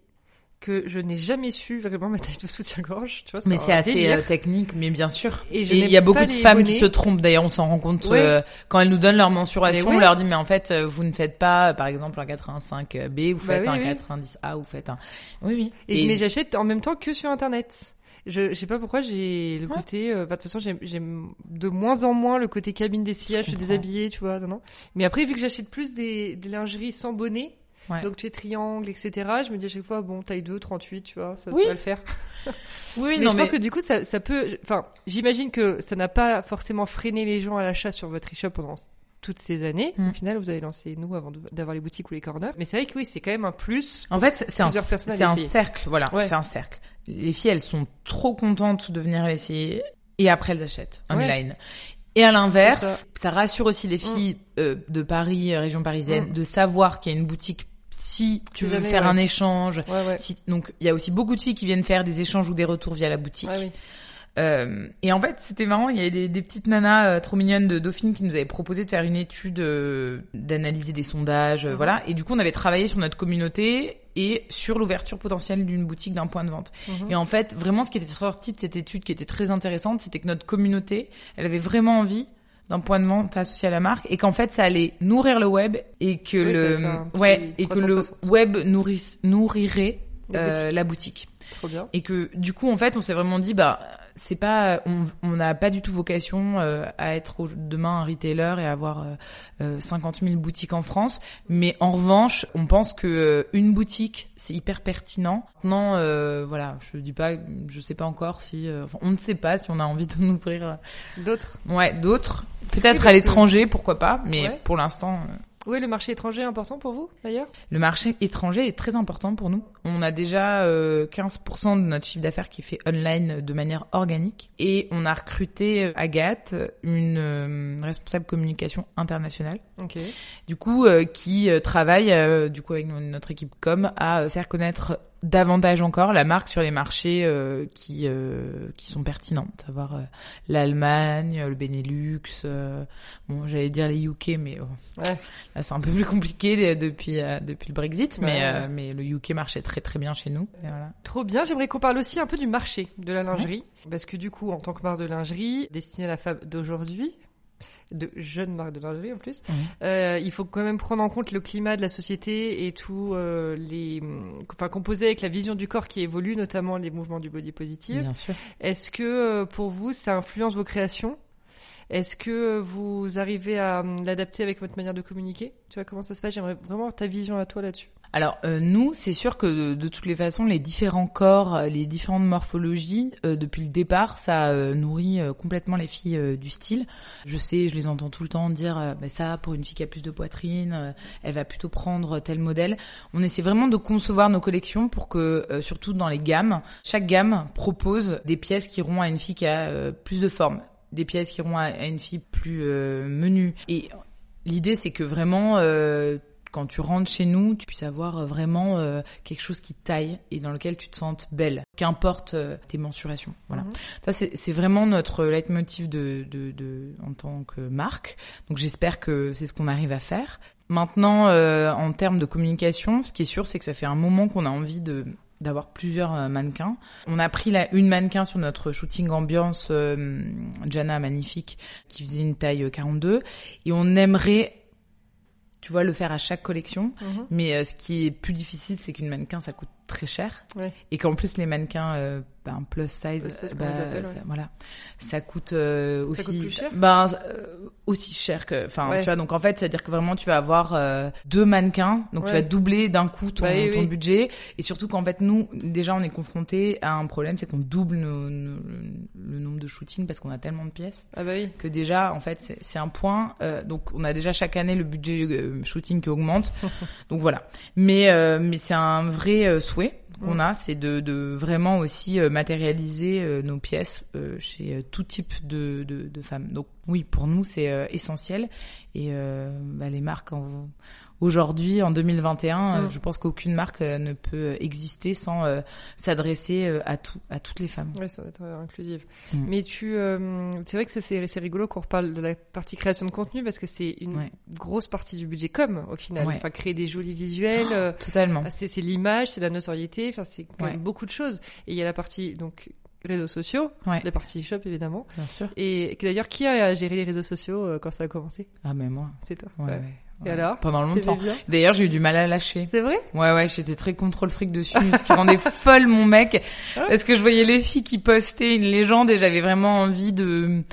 que je n'ai jamais su vraiment ma taille de soutien-gorge. Tu vois, Mais c'est assez délire. euh, technique, mais bien sûr. Et il y a beaucoup de femmes qui se trompent. D'ailleurs, on s'en rend compte euh, quand elles nous donnent leur mensuration. Mais ouais. On leur dit, mais en fait, vous ne faites pas, par exemple, un 85B, vous Bah faites oui, un oui. 90A, vous faites un. Oui, oui. Et, mais j'achète en même temps que sur internet. Je, je sais pas pourquoi j'ai le Ouais. côté. euh, bah, de toute façon, j'aime- de moins en moins le côté cabine d'essayage, Je se comprends. déshabiller, tu vois. Non, non. Mais après, vu que j'achète plus des, des lingeries sans bonnet, Ouais. donc tu es triangle, etc. Je me dis à chaque fois, bon, taille 2, 38, tu vois, ça, ça Oui. va le faire. oui, mais non, je mais pense que du coup, ça, ça peut. Enfin, j'imagine que ça n'a pas forcément freiné les gens à l'achat sur votre e-shop pendant toutes ces années. Mm. Au final, vous avez lancé nous avant d'avoir les boutiques ou les corners. Mais c'est vrai que oui, c'est quand même un plus. En fait, c'est- un, c'est cercle, voilà. Ouais. C'est un cercle. Les filles, elles sont trop contentes de venir l'essayer et après elles achètent Ouais. online. Et à l'inverse, ça. ça. rassure aussi les filles euh, de Paris, euh, région parisienne, Mm. de savoir qu'il y a une boutique si tu veux jamais, faire ouais. un échange. Ouais, ouais. Si, donc, il y a aussi beaucoup de filles qui viennent faire des échanges ou des retours via la boutique. Ouais, oui. Euh, et en fait, c'était marrant, il y avait des, des petites nanas euh, trop mignonnes de Dauphine qui nous avaient proposé de faire une étude, euh, d'analyser des sondages, euh, Mhm. voilà. Et du coup, on avait travaillé sur notre communauté et sur l'ouverture potentielle d'une boutique d'un point de vente. Mhm. Et en fait, vraiment, ce qui était sorti de cette étude qui était très intéressante, c'était que notre communauté, elle avait vraiment envie d'un point de vente associé à la marque et qu'en fait ça allait nourrir le web et que Oui, le ouais et que le 360. web nourrisse nourrirait La euh, boutique. la boutique Trop bien. et que du coup en fait on s'est vraiment dit bah c'est pas on n'a pas du tout vocation euh, à être au- demain un retailer et avoir euh, euh, 50 000 boutiques en France mais en revanche on pense que euh, une boutique c'est hyper pertinent maintenant euh, voilà je dis pas je sais pas encore si euh, enfin, on ne sait pas si on a envie de ouvrir euh, D'autres. ouais d'autres peut-être à que- l'étranger pourquoi pas mais Ouais. pour l'instant euh, Oui, le marché étranger est important pour vous, d'ailleurs? Le marché étranger est très important pour nous. On a déjà euh, 15% de notre chiffre d'affaires qui est fait online de manière organique. Et on a recruté euh, Agathe, une euh, responsable communication internationale, Ok. du coup, euh, qui euh, travaille euh, du coup avec no- notre équipe com à euh, faire connaître davantage encore la marque sur les marchés euh, qui euh, qui sont pertinents, savoir euh, l'Allemagne, le Benelux, euh, bon j'allais dire les UK mais bon, Ouais. Là, c'est un peu plus compliqué depuis euh, depuis le Brexit, mais Ouais. euh, mais le UK marchait très très bien chez nous. Et voilà. Trop bien. J'aimerais qu'on parle aussi un peu du marché de la lingerie. Parce que du coup, en tant que marque de lingerie, destinée à la femme d'aujourd'hui, de jeunes marques de lingerie en plus, euh, il faut quand même prendre en compte le climat de la société et tout euh, les, enfin composer avec la vision du corps qui évolue, notamment les mouvements du body positive. Bien sûr. Est-ce que euh, pour vous, ça influence vos créations? Est-ce que vous arrivez à hum, l'adapter avec votre manière de communiquer? Tu vois comment ça se passe? J'aimerais vraiment avoir ta vision à toi là-dessus. Alors euh, nous, c'est sûr que de, toutes les façons, les différents corps, euh, les différentes morphologies, euh, depuis le départ, ça euh, nourrit euh, complètement les filles euh, du style. Je sais, je les entends tout le temps dire, bah, ça pour une fille qui a plus de poitrine, elle va plutôt prendre tel modèle. On essaie vraiment de concevoir nos collections pour que, surtout dans les gammes, chaque gamme propose des pièces qui iront à une fille qui a plus de forme, des pièces qui iront à, à une fille plus menue. Et l'idée, c'est que vraiment quand tu rentres chez nous, tu puisses avoir euh, vraiment euh, quelque chose qui taille et dans lequel tu te sentes belle, qu'importe euh, tes mensurations. Voilà. Mhm. Ça, c'est vraiment notre leitmotiv de, de, de, en tant que marque. Donc j'espère que c'est ce qu'on arrive à faire. Maintenant, euh, en termes de communication, ce qui est sûr, c'est que ça fait un moment qu'on a envie de d'avoir plusieurs euh, mannequins. On a pris la, une mannequin sur notre shooting ambiance, euh, Jana magnifique, qui faisait une taille 42, et on aimerait, tu vois, le faire à chaque collection. Mhm. Mais euh, ce qui est plus difficile, c'est qu'une mannequin, ça coûte très cher. Ouais. Et qu'en plus, les mannequins euh, ben, plus size, Plus size, bah, ça, voilà, ça coûte euh, aussi, Ça coûte plus cher? ben, euh, aussi cher que, enfin, Ouais. tu vois. Donc en fait, c'est-à-dire que vraiment, tu vas avoir euh, deux mannequins, donc tu vas doubler d'un coup ton, Bah oui, ton oui. budget. Et surtout qu'en fait, nous, déjà, on est confronté à un problème, c'est qu'on double nos- nos- le nombre de shootings parce qu'on a tellement de pièces Ah bah oui. que déjà en fait c'est- c'est un point euh, donc on a déjà chaque année le budget euh, shooting qui augmente donc voilà mais euh, mais c'est un vrai euh, qu'on a, c'est de, de vraiment aussi matérialiser nos pièces chez tout type de, de, de, femmes. Donc oui, pour nous, c'est essentiel. Et bah, les marques en aujourd'hui, en 2021, euh, mm. je pense qu'aucune marque euh, ne peut exister sans euh, s'adresser à tout, à toutes les femmes. Oui, ça doit être inclusive. Mm. Mais tu, c'est vrai que c'est, rigolo qu'on reparle de la partie création de contenu parce que c'est une grosse partie du budget com au final. Enfin, créer des jolis visuels. Oh, totalement. C'est, c'est l'image, c'est la notoriété. Enfin, c'est quand même beaucoup de choses. Et il y a la partie donc réseaux sociaux, la partie shop évidemment. Bien sûr. Et d'ailleurs, qui a géré les réseaux sociaux quand ça a commencé? Ah mais moi. C'est toi. ouais. Et alors Pendant longtemps. D'ailleurs, j'ai eu du mal à lâcher. C'est vrai? Ouais, ouais, j'étais très contrôle fric dessus, ce qui rendait folle mon mec. Ah. Parce que je voyais les filles qui postaient une légende et j'avais vraiment envie de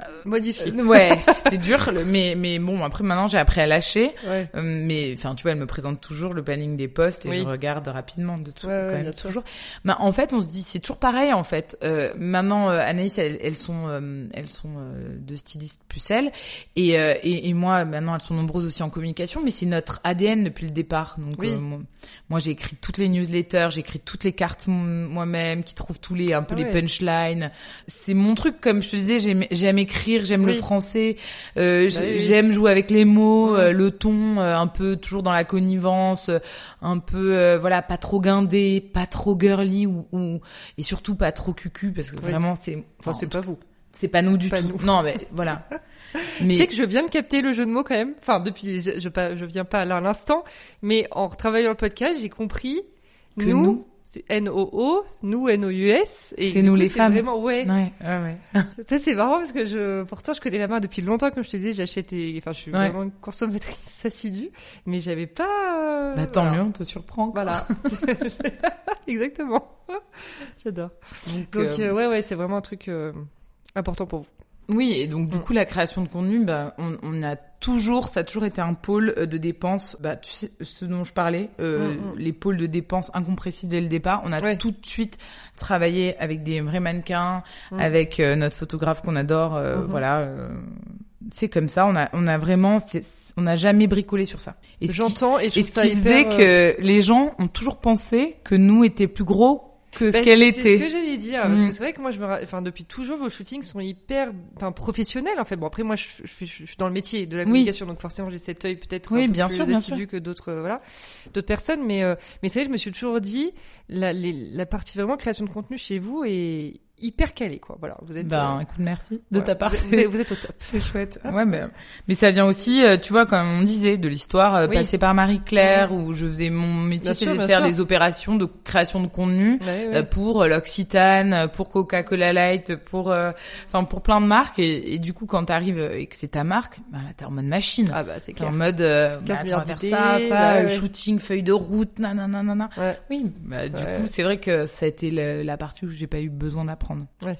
euh, modifié. ouais, c'était dur, mais mais bon, après maintenant j'ai appris à lâcher. Ouais. Euh, mais enfin, tu vois, elle me présente toujours le planning des postes et je regarde rapidement de tout quand même toujours. Mais en fait, on se dit c'est toujours pareil en fait. Euh, maintenant, euh, Anaïs, elles, elles sont elles sont de stylistes plus elles et, et, et moi maintenant elles sont nombreuses aussi en communication, mais c'est notre ADN depuis le départ. Donc moi, j'ai écrit toutes les newsletters, j'ai écrit toutes les cartes moi-même, qui trouvent tous les un peu ah les punchlines. C'est mon truc, comme je te disais, j'aime écrire, j'aime le français, euh, bah j'aime jouer avec les mots, euh, le ton, euh, un peu toujours dans la connivence, un peu voilà pas trop guindé, pas trop girly ou, ou et surtout pas trop cucu parce que vraiment c'est enfin, c'est pas vous. C'est pas nous du tout. Non mais voilà. Mais... Tu sais que je viens de capter le jeu de mots quand même. Enfin, depuis, je, je, je viens pas à l'instant, mais en travaillant le podcast, j'ai compris que nous, c'est N-O-O, nous N-O-U-S. C'est nous les femmes. Vraiment, ouais. Ouais, ouais, ouais. Ça, c'est marrant parce que je, pourtant, je connais la marque depuis longtemps, comme je te disais, j'achète et, enfin, je suis vraiment une consommatrice assidue, mais j'avais pas, euh, Bah, tant mieux, on te surprend. Voilà. Exactement. J'adore. Donc, euh, euh, ouais, ouais, c'est vraiment un truc, euh, important pour vous. Oui, et donc du mm. coup la création de contenu, bah, on, on, a toujours, ça a toujours été un pôle euh, de dépenses. Bah, tu sais, ce dont je parlais, euh, mm, mm. les pôles de dépenses incompressibles dès le départ. On a tout de suite travaillé avec des vrais mannequins, avec euh, notre photographe qu'on adore. Euh. Voilà, c'est comme ça. On a, on a vraiment, on n'a jamais bricolé sur ça. Et j'entends et je et ce qui faisait que les gens ont toujours pensé que nous étions plus gros que ce bah, qu'elle était. C'est ce que j'allais dire, parce que mm. c'est vrai que moi, je me, enfin, depuis toujours, vos shootings sont hyper, enfin, professionnels, en fait. Bon, après, moi, je, je, je, suis dans le métier de la communication, donc forcément, j'ai cet œil peut-être oui, un peu bien plus sûr, bien sûr. que d'autres, euh, voilà, d'autres personnes, mais, euh, mais c'est vrai, je me suis toujours dit, la, les, la partie vraiment création de contenu chez vous est hyper calé quoi. Voilà vous êtes ben, écoute merci de ta part. Vous êtes, vous êtes, au top. C'est chouette. Ouais mais mais ça vient aussi euh, tu vois comme on disait de l'histoire euh, passée par Marie Claire où je faisais mon métier c'était de faire des opérations de création de contenu euh, pour l'Occitane pour Coca-Cola Light pour enfin pour plein de marques. Et, et du coup quand t'arrives et que c'est ta marque bah là t'es en mode machine. Ah bah c'est clair en mode bah, tu vas faire ça ça bah, shooting feuille de route nanana nanana. Oui bah, du coup c'est vrai que ça a été la, la partie où j'ai pas eu besoin d'apprendre Ouais,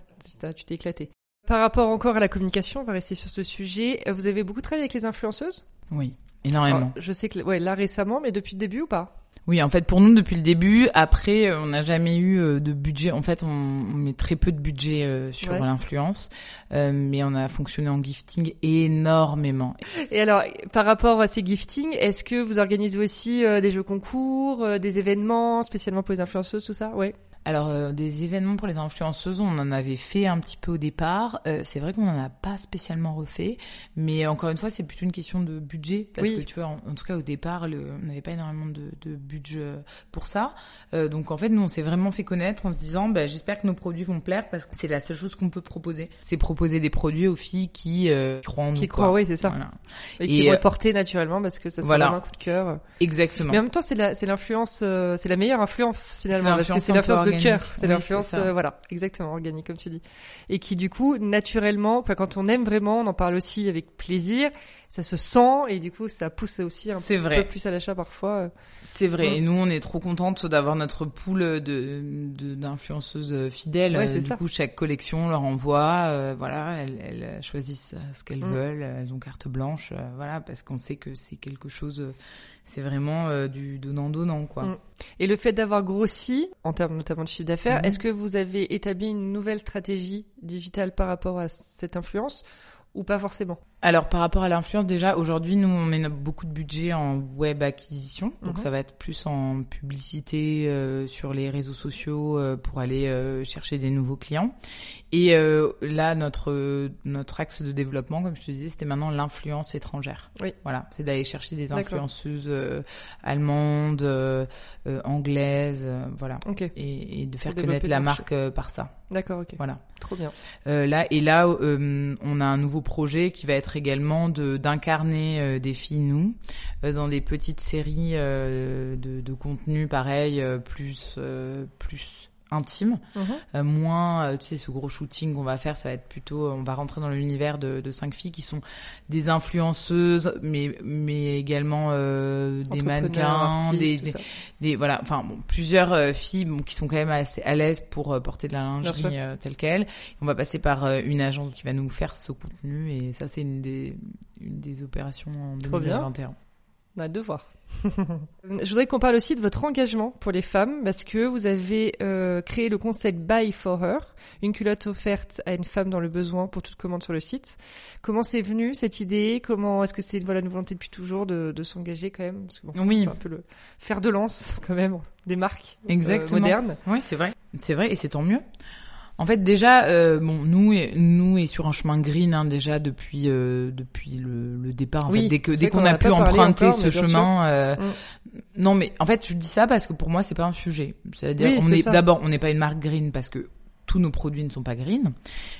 tu t'es éclaté. Par rapport encore à la communication, on va rester sur ce sujet. Vous avez beaucoup travaillé avec les influenceuses? Oui, énormément. je sais que ouais, là récemment, mais depuis le début ou pas? Oui, en fait, pour nous depuis le début. Après, on n'a jamais eu euh, de budget. En fait, on, met très peu de budget euh, sur l'influence, euh, mais on a fonctionné en gifting énormément. Et alors, par rapport à ces giftings, est-ce que vous organisez aussi des jeux concours, des événements spécialement pour les influenceuses, tout ça? Ouais. Alors euh, des événements pour les influenceuses, on en avait fait un petit peu au départ. Euh, c'est vrai qu'on n'en a pas spécialement refait, mais encore une fois, c'est plutôt une question de budget parce que tu vois, en, tout cas au départ, le, on n'avait pas énormément de, de, budget pour ça. Euh, donc en fait, nous on s'est vraiment fait connaître en se disant, bah, j'espère que nos produits vont plaire parce que c'est la seule chose qu'on peut proposer. C'est proposer des produits aux filles qui croient en nous. Qui croient, oui, c'est ça. Et, qui vont porter naturellement parce que ça sera voilà. un coup de cœur. Exactement. Mais en même temps, c'est la, c'est l'influence, c'est la meilleure influence finalement parce que c'est l'influence de cœur. C'est l'influence, euh, voilà, exactement, organique comme tu dis. Et qui du coup, naturellement, quand on aime vraiment, on en parle aussi avec plaisir, ça se sent et du coup, ça pousse aussi un peu, vrai. plus à l'achat parfois. Euh. C'est vrai. Et nous, on est trop contente d'avoir notre pool de d'influenceuses fidèles. Ouais, du ça. coup, chaque collection leur envoie, euh, voilà, elles, elles, choisissent ce qu'elles mm. veulent, elles ont carte blanche, voilà, parce qu'on sait que c'est quelque chose c'est vraiment euh, du donnant-donnant, quoi. Mm. Et le fait d'avoir grossi, en termes notamment de chiffre d'affaires, mm-hmm. est-ce que vous avez établi une nouvelle stratégie digitale par rapport à cette influence ou pas forcément? Alors par rapport à l'influence déjà aujourd'hui nous on met beaucoup de budget en web acquisition. Donc Mhm. ça va être plus en publicité euh, sur les réseaux sociaux euh, pour aller euh, chercher des nouveaux clients. Et euh, là notre notre axe de développement comme je te disais c'était maintenant l'influence étrangère. Oui. voilà. C'est d'aller chercher des influenceuses euh, allemandes euh, anglaises voilà. Ok, et, et de faire connaître la marque par ça. D'accord, ok. voilà. Trop bien. euh, là et là, euh, on a un nouveau projet qui va être également d'incarner euh, des filles nous euh, dans des petites séries euh, de, de contenu pareil, plus plus intime, Mhm. euh, moins euh, tu sais ce gros shooting qu'on va faire, ça va être plutôt, on va rentrer dans l'univers de, de cinq filles qui sont des influenceuses, mais mais également euh, des mannequins, artistes, des, voilà enfin bon, plusieurs euh, filles bon, qui sont quand même assez à l'aise pour euh, porter de la lingerie euh, telle quelle on va passer par euh, une agence qui va nous faire ce contenu et ça c'est une des une des opérations en Trop bien. 2021 On a hâte de voir. Je voudrais qu'on parle aussi de votre engagement pour les femmes parce que vous avez euh, créé le concept Buy for Her, une culotte offerte à une femme dans le besoin pour toute commande sur le site. Comment c'est venu cette idée? Comment est-ce que c'est voilà une volonté depuis toujours de, de s'engager quand même? Parce que bon, Oui. c'est un peu le fer de lance quand même des marques euh, Exactement. modernes. oui c'est vrai c'est vrai et c'est tant mieux en fait déjà euh, bon nous nous est sur un chemin green hein, déjà depuis euh, depuis le, le départ en Oui, fait dès que dès qu'on a pu emprunter encore, ce chemin euh, Mm. non mais en fait je dis ça parce que pour moi c'est pas un sujet. C'est-à-dire Oui, on est d'abord on n'est pas une marque green parce que tous nos produits ne sont pas green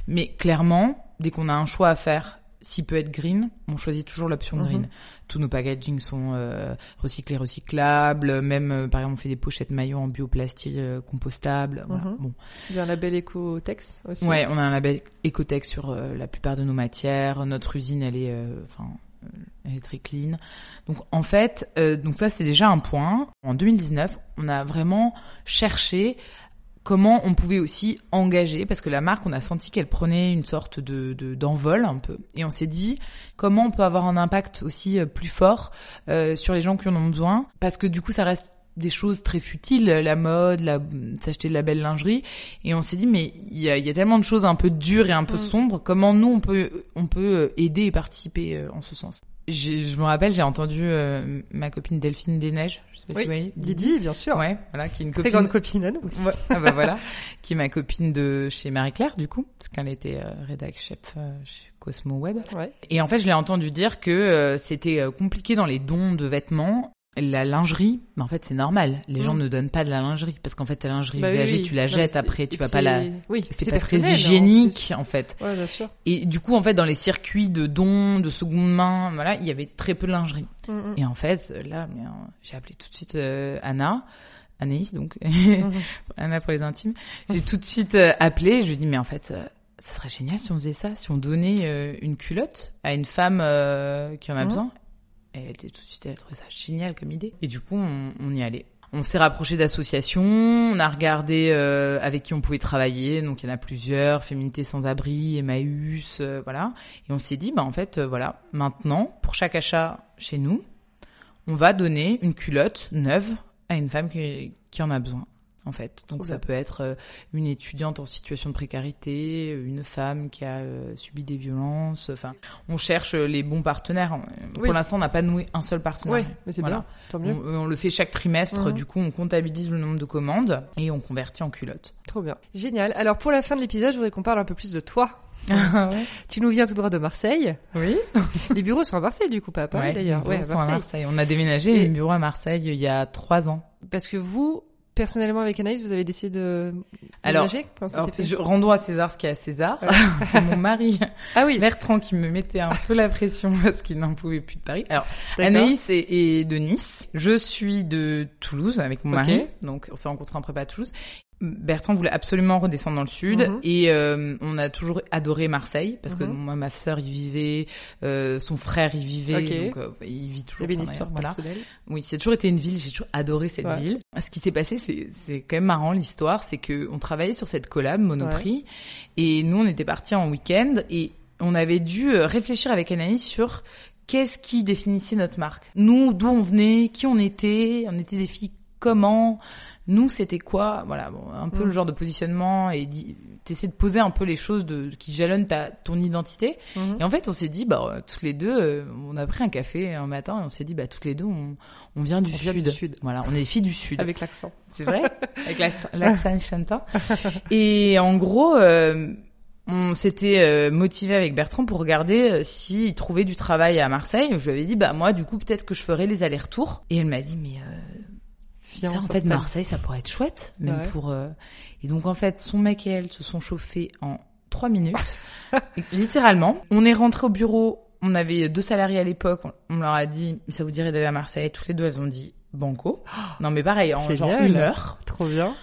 mais clairement dès qu'on a un choix à faire s'il peut être green, on choisit toujours l'option Mhm. green. Tous nos packaging sont euh, recyclés, recyclables. Même, euh, par exemple, on fait des pochettes maillots en bioplastique euh, compostable. Voilà. Mhm. Bon. Vous avez un label Ecotex aussi. Ouais, on a un label Ecotech sur la plupart de nos matières. Notre usine, elle est, enfin, elle est très clean. Donc, en fait, donc ça, c'est déjà un point. En 2019, on a vraiment cherché comment on pouvait aussi engager, parce que la marque, on a senti qu'elle prenait une sorte de de- d'envol un peu, et on s'est dit comment on peut avoir un impact aussi euh, plus fort euh, sur les gens qui en ont besoin, parce que du coup, ça reste des choses très futiles, la mode, la, s'acheter de la belle lingerie, et on s'est dit mais il y a, y a tellement de choses un peu dures et un peu Mm. sombres, comment nous on peut on peut aider et participer euh, en ce sens? Je me rappelle, j'ai entendu euh, ma copine Delphine des Neiges, je sais pas Oui, si vous voyez, Didi, bien sûr. ouais, voilà, qui est une Très copine grande copine à nous aussi. Ouais, ah bah voilà, qui est ma copine de chez Marie Claire du coup, parce qu'elle était euh, rédac chef euh, chez Cosmo Web. Ouais. Et en fait, je l'ai entendu dire que euh, c'était euh, compliqué dans les dons de vêtements. La lingerie, mais en fait, c'est normal. Les gens Mm. ne donnent pas de la lingerie parce qu'en fait, ta lingerie Bah usagée, oui. tu la jettes après, tu vas pas la. Oui, C'est pas très en hygiénique en fait. Ouais, bien sûr. Et du coup, en fait, dans les circuits de dons, de seconde main, voilà, il y avait très peu de lingerie. Mm, mm. Et en fait, là, euh, j'ai appelé tout de suite euh, Anna, Anaïs donc, Mhm. Anna pour les intimes. J'ai tout de suite euh, appelé. Je lui ai dit mais en fait, euh, ça serait génial si on faisait ça, si on donnait une culotte à une femme qui en a besoin. Elle était tout de suite, elle a trouvé ça génial comme idée. Et du coup, on, y allait. On s'est rapproché d'associations, on a regardé euh, avec qui on pouvait travailler, donc il y en a plusieurs, Féminité sans abri, Emmaüs, euh, voilà. Et on s'est dit, bah en fait, euh, voilà, maintenant, pour chaque achat chez nous, on va donner une culotte neuve à une femme qui en a besoin, en fait. Donc ça peut être euh, une étudiante en situation de précarité, une femme qui a euh, subi des violences. Enfin, on cherche les bons partenaires. Euh, Pour Oui. l'instant, on n'a pas noué un seul Oui, partenaire. mais c'est Voilà. bien. Tant mieux. On, on le fait chaque trimestre, Mhm. du coup on comptabilise le nombre de commandes et on convertit en culottes. Trop bien. Génial. Alors pour la fin de l'épisode, je voudrais qu'on parle un peu plus de toi. ouais. Tu nous viens tout droit de Marseille. Oui. Les bureaux sont à Marseille du coup, pas à Paris d'ailleurs. Ouais, à à Marseille. Marseille. On a déménagé Et- les bureaux à Marseille il y a trois ans. Parce que vous, personnellement avec Anaïs, vous avez décidé de Alors, déménager Alors, je rendons à César ce qui est à César. Ouais. C'est mon mari Ah oui, Bertrand qui me mettait un peu la pression parce qu'il n'en pouvait plus de Paris. Alors. Anaïs est, est de Nice. Je suis de Toulouse avec mon mari. Donc, on s'est rencontrés en prépa à Toulouse. Bertrand voulait absolument redescendre dans le sud Mhm. et euh, on a toujours adoré Marseille parce que Mhm. moi ma sœur y vivait, euh, son frère y vivait, donc euh, il vit Il y toujours. avait une histoire voilà. Oui, c'est toujours été une ville, j'ai toujours adoré cette Ouais. ville. Ce qui s'est passé, c'est c'est quand même marrant l'histoire, c'est que on travaillait sur cette collab Monoprix et nous on était partis en week-end et on avait dû euh, réfléchir avec Anaïs sur qu'est-ce qui définissait notre marque. Nous, d'où on venait, qui on était, on était des filles comment, Nous, c'était quoi Voilà, bon, un peu Mm. le genre de positionnement et t'essaies de poser un peu les choses de, qui jalonnent ta, ton identité. Mhm. Et en fait, on s'est dit, bah, euh, toutes les deux, euh, on a pris un café un matin et on s'est dit, bah, toutes les deux, on, on vient du On sud. vient du sud. Voilà, on est filles du sud. Avec l'accent. C'est vrai Avec l'accent l'accent chantant. Et en gros, euh, on s'était euh, motivé avec Bertrand pour regarder euh, s'il trouvait du travail à Marseille. Je lui avais dit, bah moi, du coup, peut-être que je ferais les allers-retours. Et elle m'a dit, mais euh, Ça, en fait. Marseille, ça pourrait être chouette, même Ouais. pour. euh, Et donc, en fait, son mec et elle se sont chauffés en trois minutes, littéralement. On est rentré au bureau. On avait deux salariés à l'époque. On- leur a dit, ça vous dirait d'aller à Marseille. Toutes les deux, elles ont dit banco. Non, mais pareil, en genre une heure. Trop bien.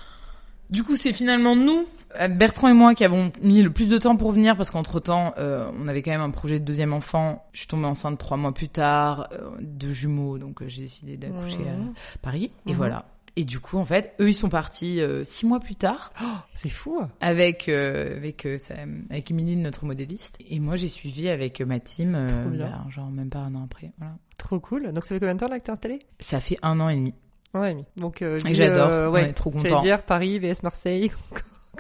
Du coup, c'est finalement nous, euh, Bertrand et moi, qui avons mis le plus de temps pour venir parce qu'entre temps, on avait quand même un projet de deuxième enfant. Je suis tombée enceinte trois mois plus tard, euh, de jumeaux, donc euh, j'ai décidé d'accoucher à Paris. Et Mhm. voilà. Et du coup, en fait, eux, ils sont partis euh, six mois plus tard Oh, c'est fou. avec euh, avec euh, sa- avec Émilie, notre modéliste. Et moi, j'ai suivi avec euh, ma team, euh, Trop bien. bah, genre même pas un an après. Voilà. Trop cool. Donc ça fait combien de temps là que t'es installé Ça fait un an et demi. Ouais, mais donc euh, j'adore. euh, ouais, ouais. trop J'allais content. dire Paris vs Marseille.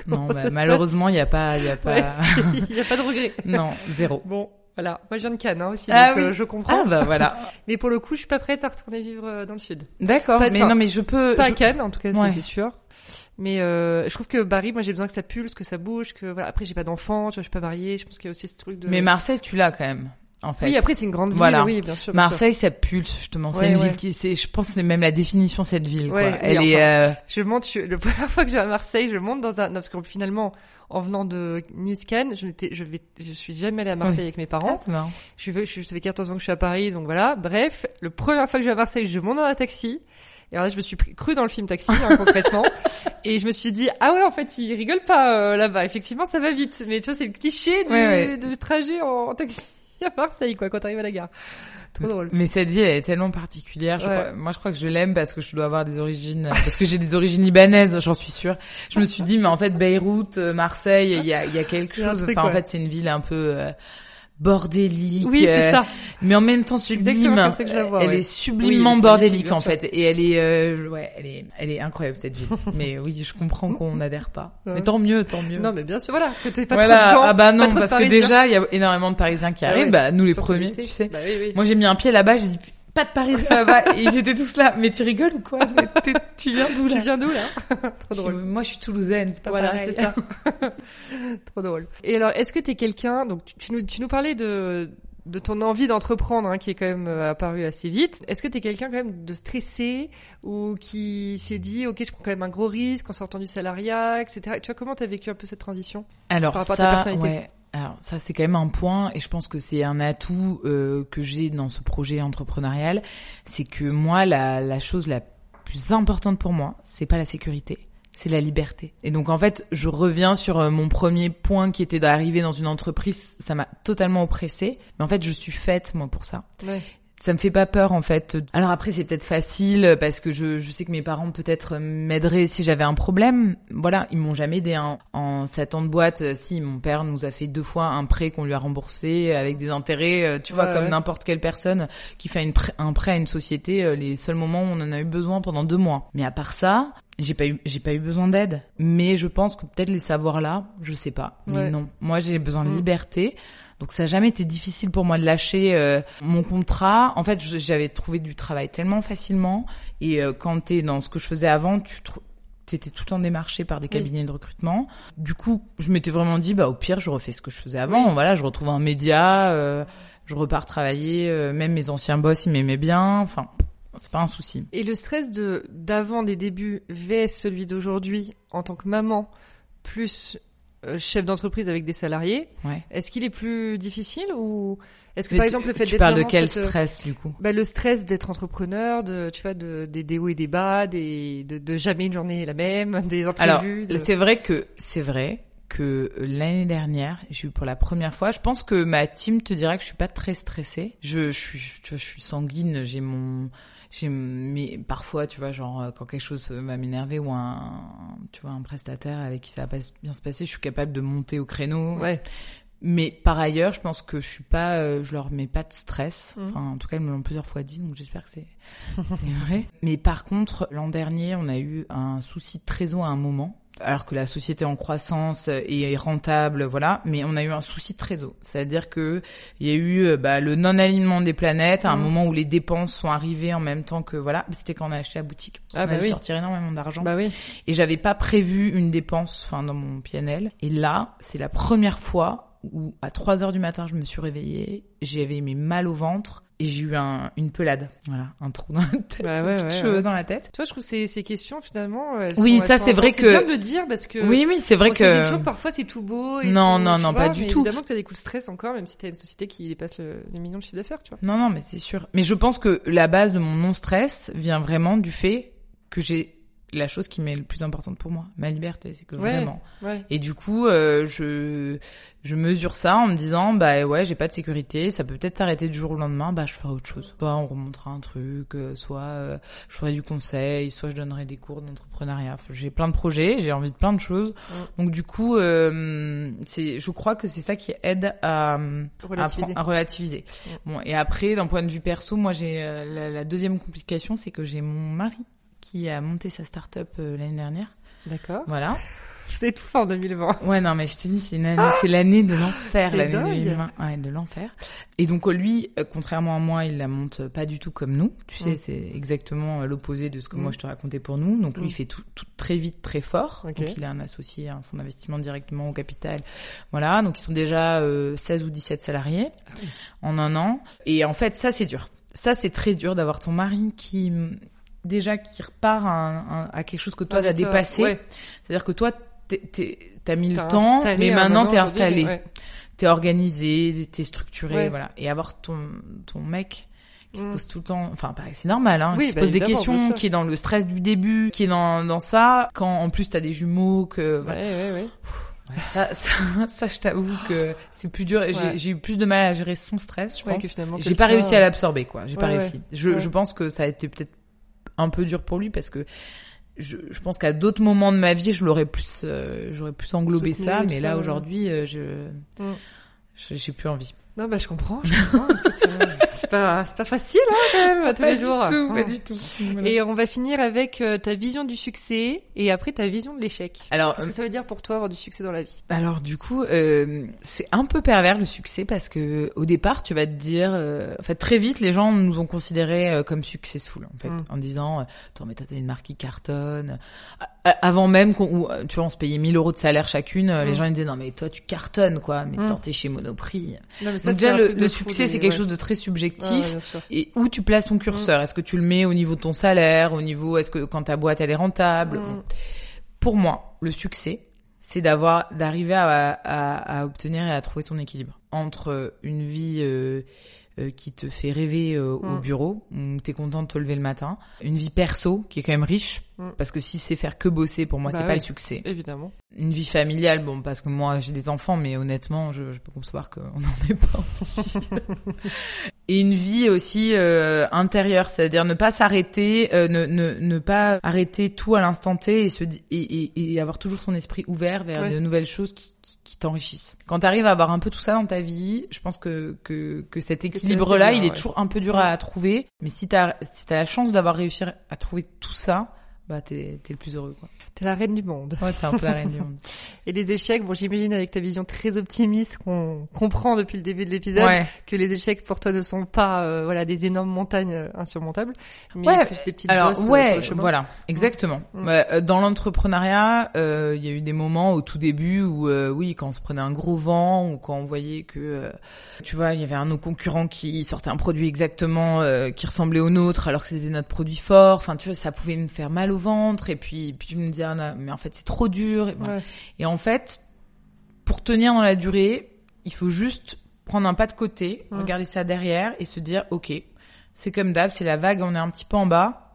Non, bah, malheureusement, il y a pas, il y a pas. Il n'y a pas de regret. non, zéro. Bon, voilà. Moi, je viens de Cannes hein, aussi, Ah donc oui. euh, je comprends. Ah bah voilà. Mais pour le coup, je suis pas prête à retourner vivre euh, dans le sud. D'accord. Pas Mais non, mais je peux. Pas je- à Cannes, en tout cas, Ouais. c'est sûr. Mais euh, je trouve que Paris, moi, j'ai besoin que ça pulse, que ça bouge, que voilà. Après, j'ai pas d'enfant, tu vois, je suis pas mariée. Je pense qu'il y a aussi ce truc de. Mais Marseille, tu l'as quand même. En fait. oui, après, c'est une grande ville. Voilà. Oui, bien sûr. bien sûr. Marseille, ça pulse justement. C'est Ouais, une ouais. ville qui, c'est, je pense, que c'est même la définition cette ville. Ouais, quoi. Elle est. euh, Je monte, je, la première fois que je vais à Marseille, je monte dans un, non, parce que finalement, en venant de Nice Cannes, je n'étais, je vais, je suis jamais allée à Marseille Oui. avec mes Ah, parents. c'est marrant. Je ça fait 14 ans que je suis à Paris, donc voilà. Bref, le première fois que je vais à Marseille, je monte dans un taxi. Et alors là, je me suis cru dans le film Taxi, hein, concrètement. Et je me suis dit, ah ouais, en fait, ils rigolent pas euh, là-bas. Effectivement, ça va vite. Mais tu vois, c'est le cliché du, Ouais, trajet en, en taxi à Marseille, quoi, quand t'arrives à la gare. Trop drôle. Mais cette ville, elle est tellement particulière. Je Ouais. crois- moi, je crois que je l'aime parce que je dois avoir des origines, parce que j'ai des origines libanaises, j'en suis sûre. Je me suis dit, mais en fait, Beyrouth, euh, Marseille, il y a, il y a quelque chose. truc, enfin, en fait, c'est une ville un peu euh, bordélique. Oui, c'est euh, ça. mais en même temps C'est sublime. exactement comme ça que je la vois, elle ouais. est sublimement Oui, c'est bordélique bien en fait, et elle est, euh, ouais, elle est, elle est incroyable cette ville. mais oui, je comprends qu'on n'adhère pas. Mais tant mieux, tant mieux. Non, mais bien sûr, voilà. Que t'aies pas voilà. trop de gens. ah bah non, parce que déjà il y a énormément de Parisiens qui Ah arrivent. ouais. Bah nous les premiers, tu sais. Bah oui, oui. Moi j'ai mis un pied là-bas, j'ai dit pas de Parisiens là-bas, et ils étaient tous là. Mais tu rigoles ou quoi? Tu viens d'où là? Tu viens d'où, là? Trop Je- drôle. Moi je suis toulousaine, c'est pas voilà, pareil. c'est ça. Trop drôle. Et alors, est-ce que t'es quelqu'un, donc tu, tu nous, tu nous parlais de, de ton envie d'entreprendre, hein, qui est quand même euh, apparu assez vite. Est-ce que t'es quelqu'un quand même de stressé ou qui s'est dit, ok, je prends quand même un gros risque en sortant du salariat, etc. Tu vois, comment t'as vécu un peu cette transition? Alors Par rapport à ta ça, personnalité. ouais. Alors ça c'est quand même un point et je pense que c'est un atout euh, que j'ai dans ce projet entrepreneurial, c'est que moi la, la chose la plus importante pour moi, c'est pas la sécurité, c'est la liberté. Et donc en fait, je reviens sur euh, mon premier point qui était d'arriver dans une entreprise, ça m'a totalement oppressée, mais en fait je suis faite moi pour ça. Ouais. Ça me fait pas peur en fait. Alors après c'est peut-être facile parce que je, je sais que mes parents peut-être m'aideraient si j'avais un problème. Voilà, ils m'ont jamais aidé en, en 7 ans de boîte. Euh, Si mon père nous a fait deux fois un prêt qu'on lui a remboursé avec des intérêts, euh, tu vois Ouais, comme ouais. n'importe quelle personne qui fait une un prêt à une société, euh, les seuls moments où on en a eu besoin pendant deux mois. Mais à part ça, j'ai pas eu j'ai pas eu besoin d'aide. Mais je pense que peut-être les savoirs là, je sais pas. Mais Ouais. non, moi j'ai besoin de Mm. liberté. Donc ça n'a jamais été difficile pour moi de lâcher euh, mon contrat. En fait, j'avais trouvé du travail tellement facilement. Et euh, quand t'es dans ce que je faisais avant, tu t'étais tout le temps démarché par des Oui. cabinets de recrutement. Du coup, je m'étais vraiment dit, bah au pire, je refais ce que je faisais avant. Oui. Voilà, je retrouve un média, euh, je repars travailler. euh, même mes anciens boss, ils m'aimaient bien. Enfin, c'est pas un souci. Et le stress de d'avant des débuts vs celui d'aujourd'hui en tant que maman plus chef d'entreprise avec des salariés, Ouais. est-ce qu'il est plus difficile ou est-ce que Mais par tu- exemple le fait tu d'être parles de quel te- stress du coup? bah, le stress d'être entrepreneur, de tu vois, de des, des hauts et des bas, des de, de jamais une journée la même, des Alors, imprévus. de- c'est vrai que c'est vrai que l'année dernière, j'ai eu pour la première fois. Je pense que ma team te dira que je suis pas très stressée. Je, je suis, tu vois, je suis sanguine. J'ai mon, j'ai mais parfois, tu vois, genre euh, quand quelque chose va m'énerver ou un, tu vois, un prestataire avec qui ça va pas bien se passer, je suis capable de monter au créneau. ouais, Mais par ailleurs, je pense que je suis pas, euh, je leur mets pas de stress. Mhm. Enfin, en tout cas, ils me l'ont plusieurs fois dit, donc j'espère que c'est c'est vrai. Mais par contre, l'an dernier, on a eu un souci de trésor à un moment. Alors que la société est en croissance et est rentable, voilà, mais on a eu un souci de trésor. C'est-à-dire que il y a eu euh, bah, le non-alignement des planètes à un Mhm. moment où les dépenses sont arrivées en même temps que voilà. C'était quand on a acheté à boutique. Ah, on bah a dû oui. sortir énormément d'argent Bah oui. et j'avais pas prévu une dépense enfin dans mon PNL et là c'est la première fois où à 3 heures du matin je me suis réveillée j'avais mes mal au ventre et j'ai eu un, une pelade voilà un trou dans la tête Bah un ouais, petit ouais, cheveux ouais. dans la tête Toi, je trouve ces, ces questions, finalement, elles Oui, sont- ça, c'est vrai que- C'est bien de le dire parce que... oui oui c'est vrai que toujours, parfois, c'est tout beau. Et Non, tout, non, non, vois, pas du tout. Évidemment que t'as des coups de stress encore, même si t'as une société qui dépasse le- les millions de chiffre d'affaires, tu vois. non non mais c'est sûr mais je pense que la base de mon non stress vient vraiment du fait que j'ai la chose qui m'est le plus importante pour moi ma liberté c'est que Ouais. vraiment Ouais. Et du coup, euh, je je mesure ça en me disant bah ouais, j'ai pas de sécurité, ça peut peut-être s'arrêter du jour au lendemain, bah je ferai autre chose. Soit on remontera un truc, euh, soit euh, je ferai du conseil, soit je donnerai des cours d'entrepreneuriat. Enfin, j'ai plein de projets, j'ai envie de plein de choses. Donc du coup, euh, c'est je crois que c'est ça qui aide à à Relativiser. à relativiser. Bon, et après, d'un point de vue perso, moi, j'ai euh, la, la deuxième complication, c'est que j'ai mon mari qui a monté sa start-up euh, l'année dernière. D'accord. Voilà. C'est tout en 2020. Ouais, non, mais je te dis, c'est c'est l'année de l'enfer, l'année dingue. 2020. Ouais, de l'enfer. Et donc, euh, lui, euh, contrairement à moi, il la monte pas du tout comme nous. Tu sais, Mm. c'est exactement l'opposé de ce que Mm. moi je te racontais pour nous. Donc, lui, Mm. il fait tout, tout très vite, très fort. Donc, il a un associé, un fonds d'investissement directement au capital. Voilà. Donc, ils sont déjà euh, 16 ou 17 salariés Ah en un an. Et en fait, ça, c'est dur. Ça, c'est très dur d'avoir ton mari qui, mm, déjà, qui repart à, un- à quelque chose que toi, mais toi, dépassé. ouais. C'est-à-dire que toi, t'as mis le temps, mais un maintenant t'es installé, ouais. t'es organisé, t'es structuré, Ouais. voilà. Et avoir ton ton mec qui se Mm. pose tout le temps, enfin pareil, c'est normal, hein, Oui, qui se bah, pose des questions, qui est dans le stress du début, qui est dans dans ça, quand en plus t'as des jumeaux, que voilà. ouais, ouais. Ouais, ça, ça, ça, je t'avoue que c'est plus dur. J'ai eu plus de mal à gérer son stress, je pense. J'ai pas réussi à l'absorber, quoi. J'ai pas réussi. Je, je pense que ça a été peut-être un peu dur pour lui parce que je, je pense qu'à d'autres moments de ma vie, je l'aurais plus, euh, j'aurais plus englobé ça, mais ça, là ouais. aujourd'hui, euh, je, Mm. je- j'ai plus envie. Non, bah, je comprends, je comprends. Euh, c'est pas, c'est pas facile, hein, quand même, tous les jours. Hum. tout. Et on va finir avec euh, ta vision du succès et après ta vision de l'échec. Alors, Qu'est-ce que ça veut dire pour toi avoir du succès dans la vie? Alors du coup, euh, c'est un peu pervers le succès parce que au départ, tu vas te dire, euh, en fait très vite, les gens nous ont considérés euh, comme successful en fait, Mm. en disant, euh, attends mais t'as une marque qui cartonne. Avant même qu'on, euh, tu vois, on se payait 1000 euros de salaire chacune, euh, les Mm. gens ils disaient non mais toi tu cartonnes quoi, mais Mm. t'es chez Monoprix. Non, mais Donc déjà le, le succès c'est quelque chose de très subjectif. Et où tu places ton curseur Mm. Est-ce que tu le mets au niveau de ton salaire, au niveau est-ce que quand ta boîte elle est rentable Mm. Pour moi, le succès, c'est d'avoir d'arriver à, à, à obtenir et à trouver son équilibre entre une vie euh, euh, qui te fait rêver euh, au Mm. bureau, où t'es content de te lever le matin, une vie perso qui est quand même riche, Mm. parce que si c'est faire que bosser, pour moi Bah c'est pas le succès. Évidemment. Une vie familiale, bon, parce que moi j'ai des enfants, mais honnêtement, je, je peux concevoir qu'on n'en ait pas. Et une vie aussi euh, intérieure, c'est-à-dire ne pas s'arrêter, euh, ne, ne, ne pas arrêter tout à l'instant T et, se, et, et, et avoir toujours son esprit ouvert vers Ouais. de nouvelles choses qui, qui, qui t'enrichissent. Quand tu arrives à avoir un peu tout ça dans ta vie, je pense que, que, que cet équilibre-là, il est ouais. toujours un peu dur à trouver. Mais si t'as si t'as la chance d'avoir réussi à trouver tout ça, bah t'es t'es le plus heureux quoi. T'es la reine du monde. Ouais, t'es un peu la reine du monde. Et les échecs, bon, j'imagine avec ta vision très optimiste qu'on comprend depuis le début de l'épisode Ouais. que les échecs pour toi ne sont pas, euh, voilà, des énormes montagnes euh, insurmontables, mais Ouais, plus des petites Alors bosses euh, sur ouais, le chemin. voilà, exactement. Mm. Ouais, euh, dans l'entrepreneuriat, euh, il y a eu des moments au tout début où, oui, quand on se prenait un gros vent ou quand on voyait que, tu vois, il y avait un de nos concurrents qui sortait un produit exactement qui ressemblait au nôtre alors que c'était notre produit fort. Enfin, tu vois, ça pouvait me faire mal au ventre et puis, puis tu me disais, ah, mais en fait c'est trop dur. Et, voilà. Ouais. Et en fait, pour tenir dans la durée, il faut juste prendre un pas de côté, regarder ça derrière et se dire, ok, c'est comme d'hab, c'est la vague, on est un petit peu en bas,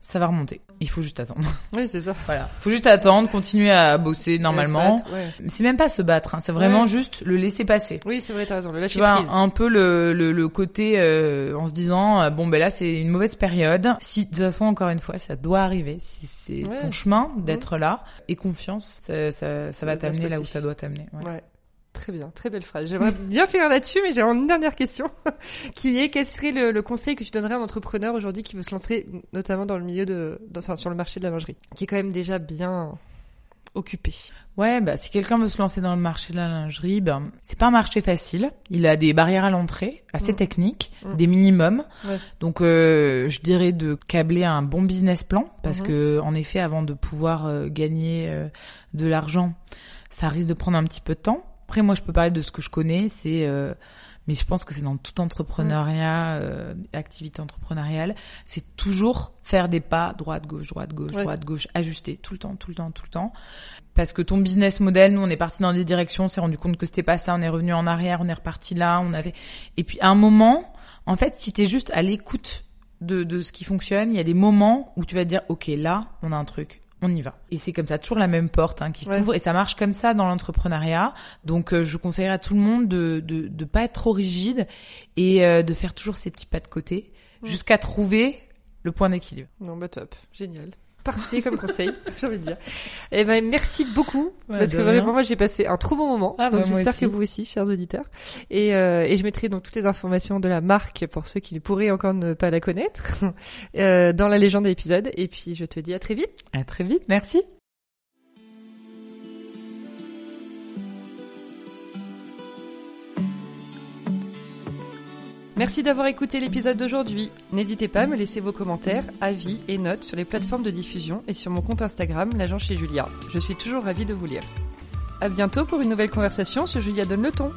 ça va remonter. Il faut juste attendre. Oui, c'est ça. Voilà, faut juste attendre, continuer à bosser normalement. Battre, ouais. C'est même pas se battre, hein, c'est vraiment Ouais. juste le laisser passer. Oui, c'est vrai, t'as raison. Le Tu lâcher vois, prise. un peu le, le, le côté euh, en se disant euh, bon ben là c'est une mauvaise période. Si de toute façon encore une fois ça doit arriver, si c'est Ouais. ton chemin d'être là et confiance, ça, ça, ça va Ça va se t'amener là où ça doit t'amener. ouais. Très bien, très belle phrase. J'aimerais bien faire là-dessus, mais j'ai une dernière question, qui est quel serait le, conseil que tu donnerais à un entrepreneur aujourd'hui qui veut se lancer, notamment dans le milieu de, enfin sur le marché de la lingerie, qui est quand même déjà bien occupé? Ouais, bah si quelqu'un veut se lancer dans le marché de la lingerie, ben c'est pas un marché facile. Il a des barrières à l'entrée assez mm. techniques, mm. des minimums. Donc euh, je dirais de câbler un bon business plan parce mm-hmm. que en effet, avant de pouvoir euh, gagner euh, de l'argent, ça risque de prendre un petit peu de temps. Après, moi, je peux parler de ce que je connais, c'est mais je pense que c'est dans tout entrepreneuriat, euh, activité entrepreneuriale, c'est toujours faire des pas droite gauche droite gauche droite gauche, ajuster tout le temps, tout le temps, tout le temps. Parce que ton business model, nous on est parti dans des directions, on s'est rendu compte que c'était pas ça, on est revenu en arrière, on est reparti là, on avait et puis à un moment, en fait, si tu es juste à l'écoute de, de ce qui fonctionne, il y a des moments où tu vas te dire OK, là, on a un truc on y va. Et c'est comme ça, toujours la même porte hein, qui s'ouvre et ça marche comme ça dans l'entrepreneuriat. Donc euh, je conseillerais à tout le monde de de de pas être trop rigide et euh, de faire toujours ses petits pas de côté jusqu'à trouver le point d'équilibre. Non bah top, génial parfait comme conseil, j'ai envie de dire. Eh ben merci beaucoup parce que vraiment moi j'ai passé un trop bon moment. Ah, donc bah, j'espère que vous aussi, chers auditeurs. Et, euh, et je mettrai donc toutes les informations de la marque pour ceux qui pourraient encore ne pas la connaître euh, dans la légende de l'épisode. Et puis je te dis à très vite. À très vite, merci. Merci d'avoir écouté l'épisode d'aujourd'hui. N'hésitez pas à me laisser vos commentaires, avis et notes sur les plateformes de diffusion et sur mon compte Instagram, l'agent chez Julia. Je suis toujours ravie de vous lire. À bientôt pour une nouvelle conversation sur Julia Donne le ton.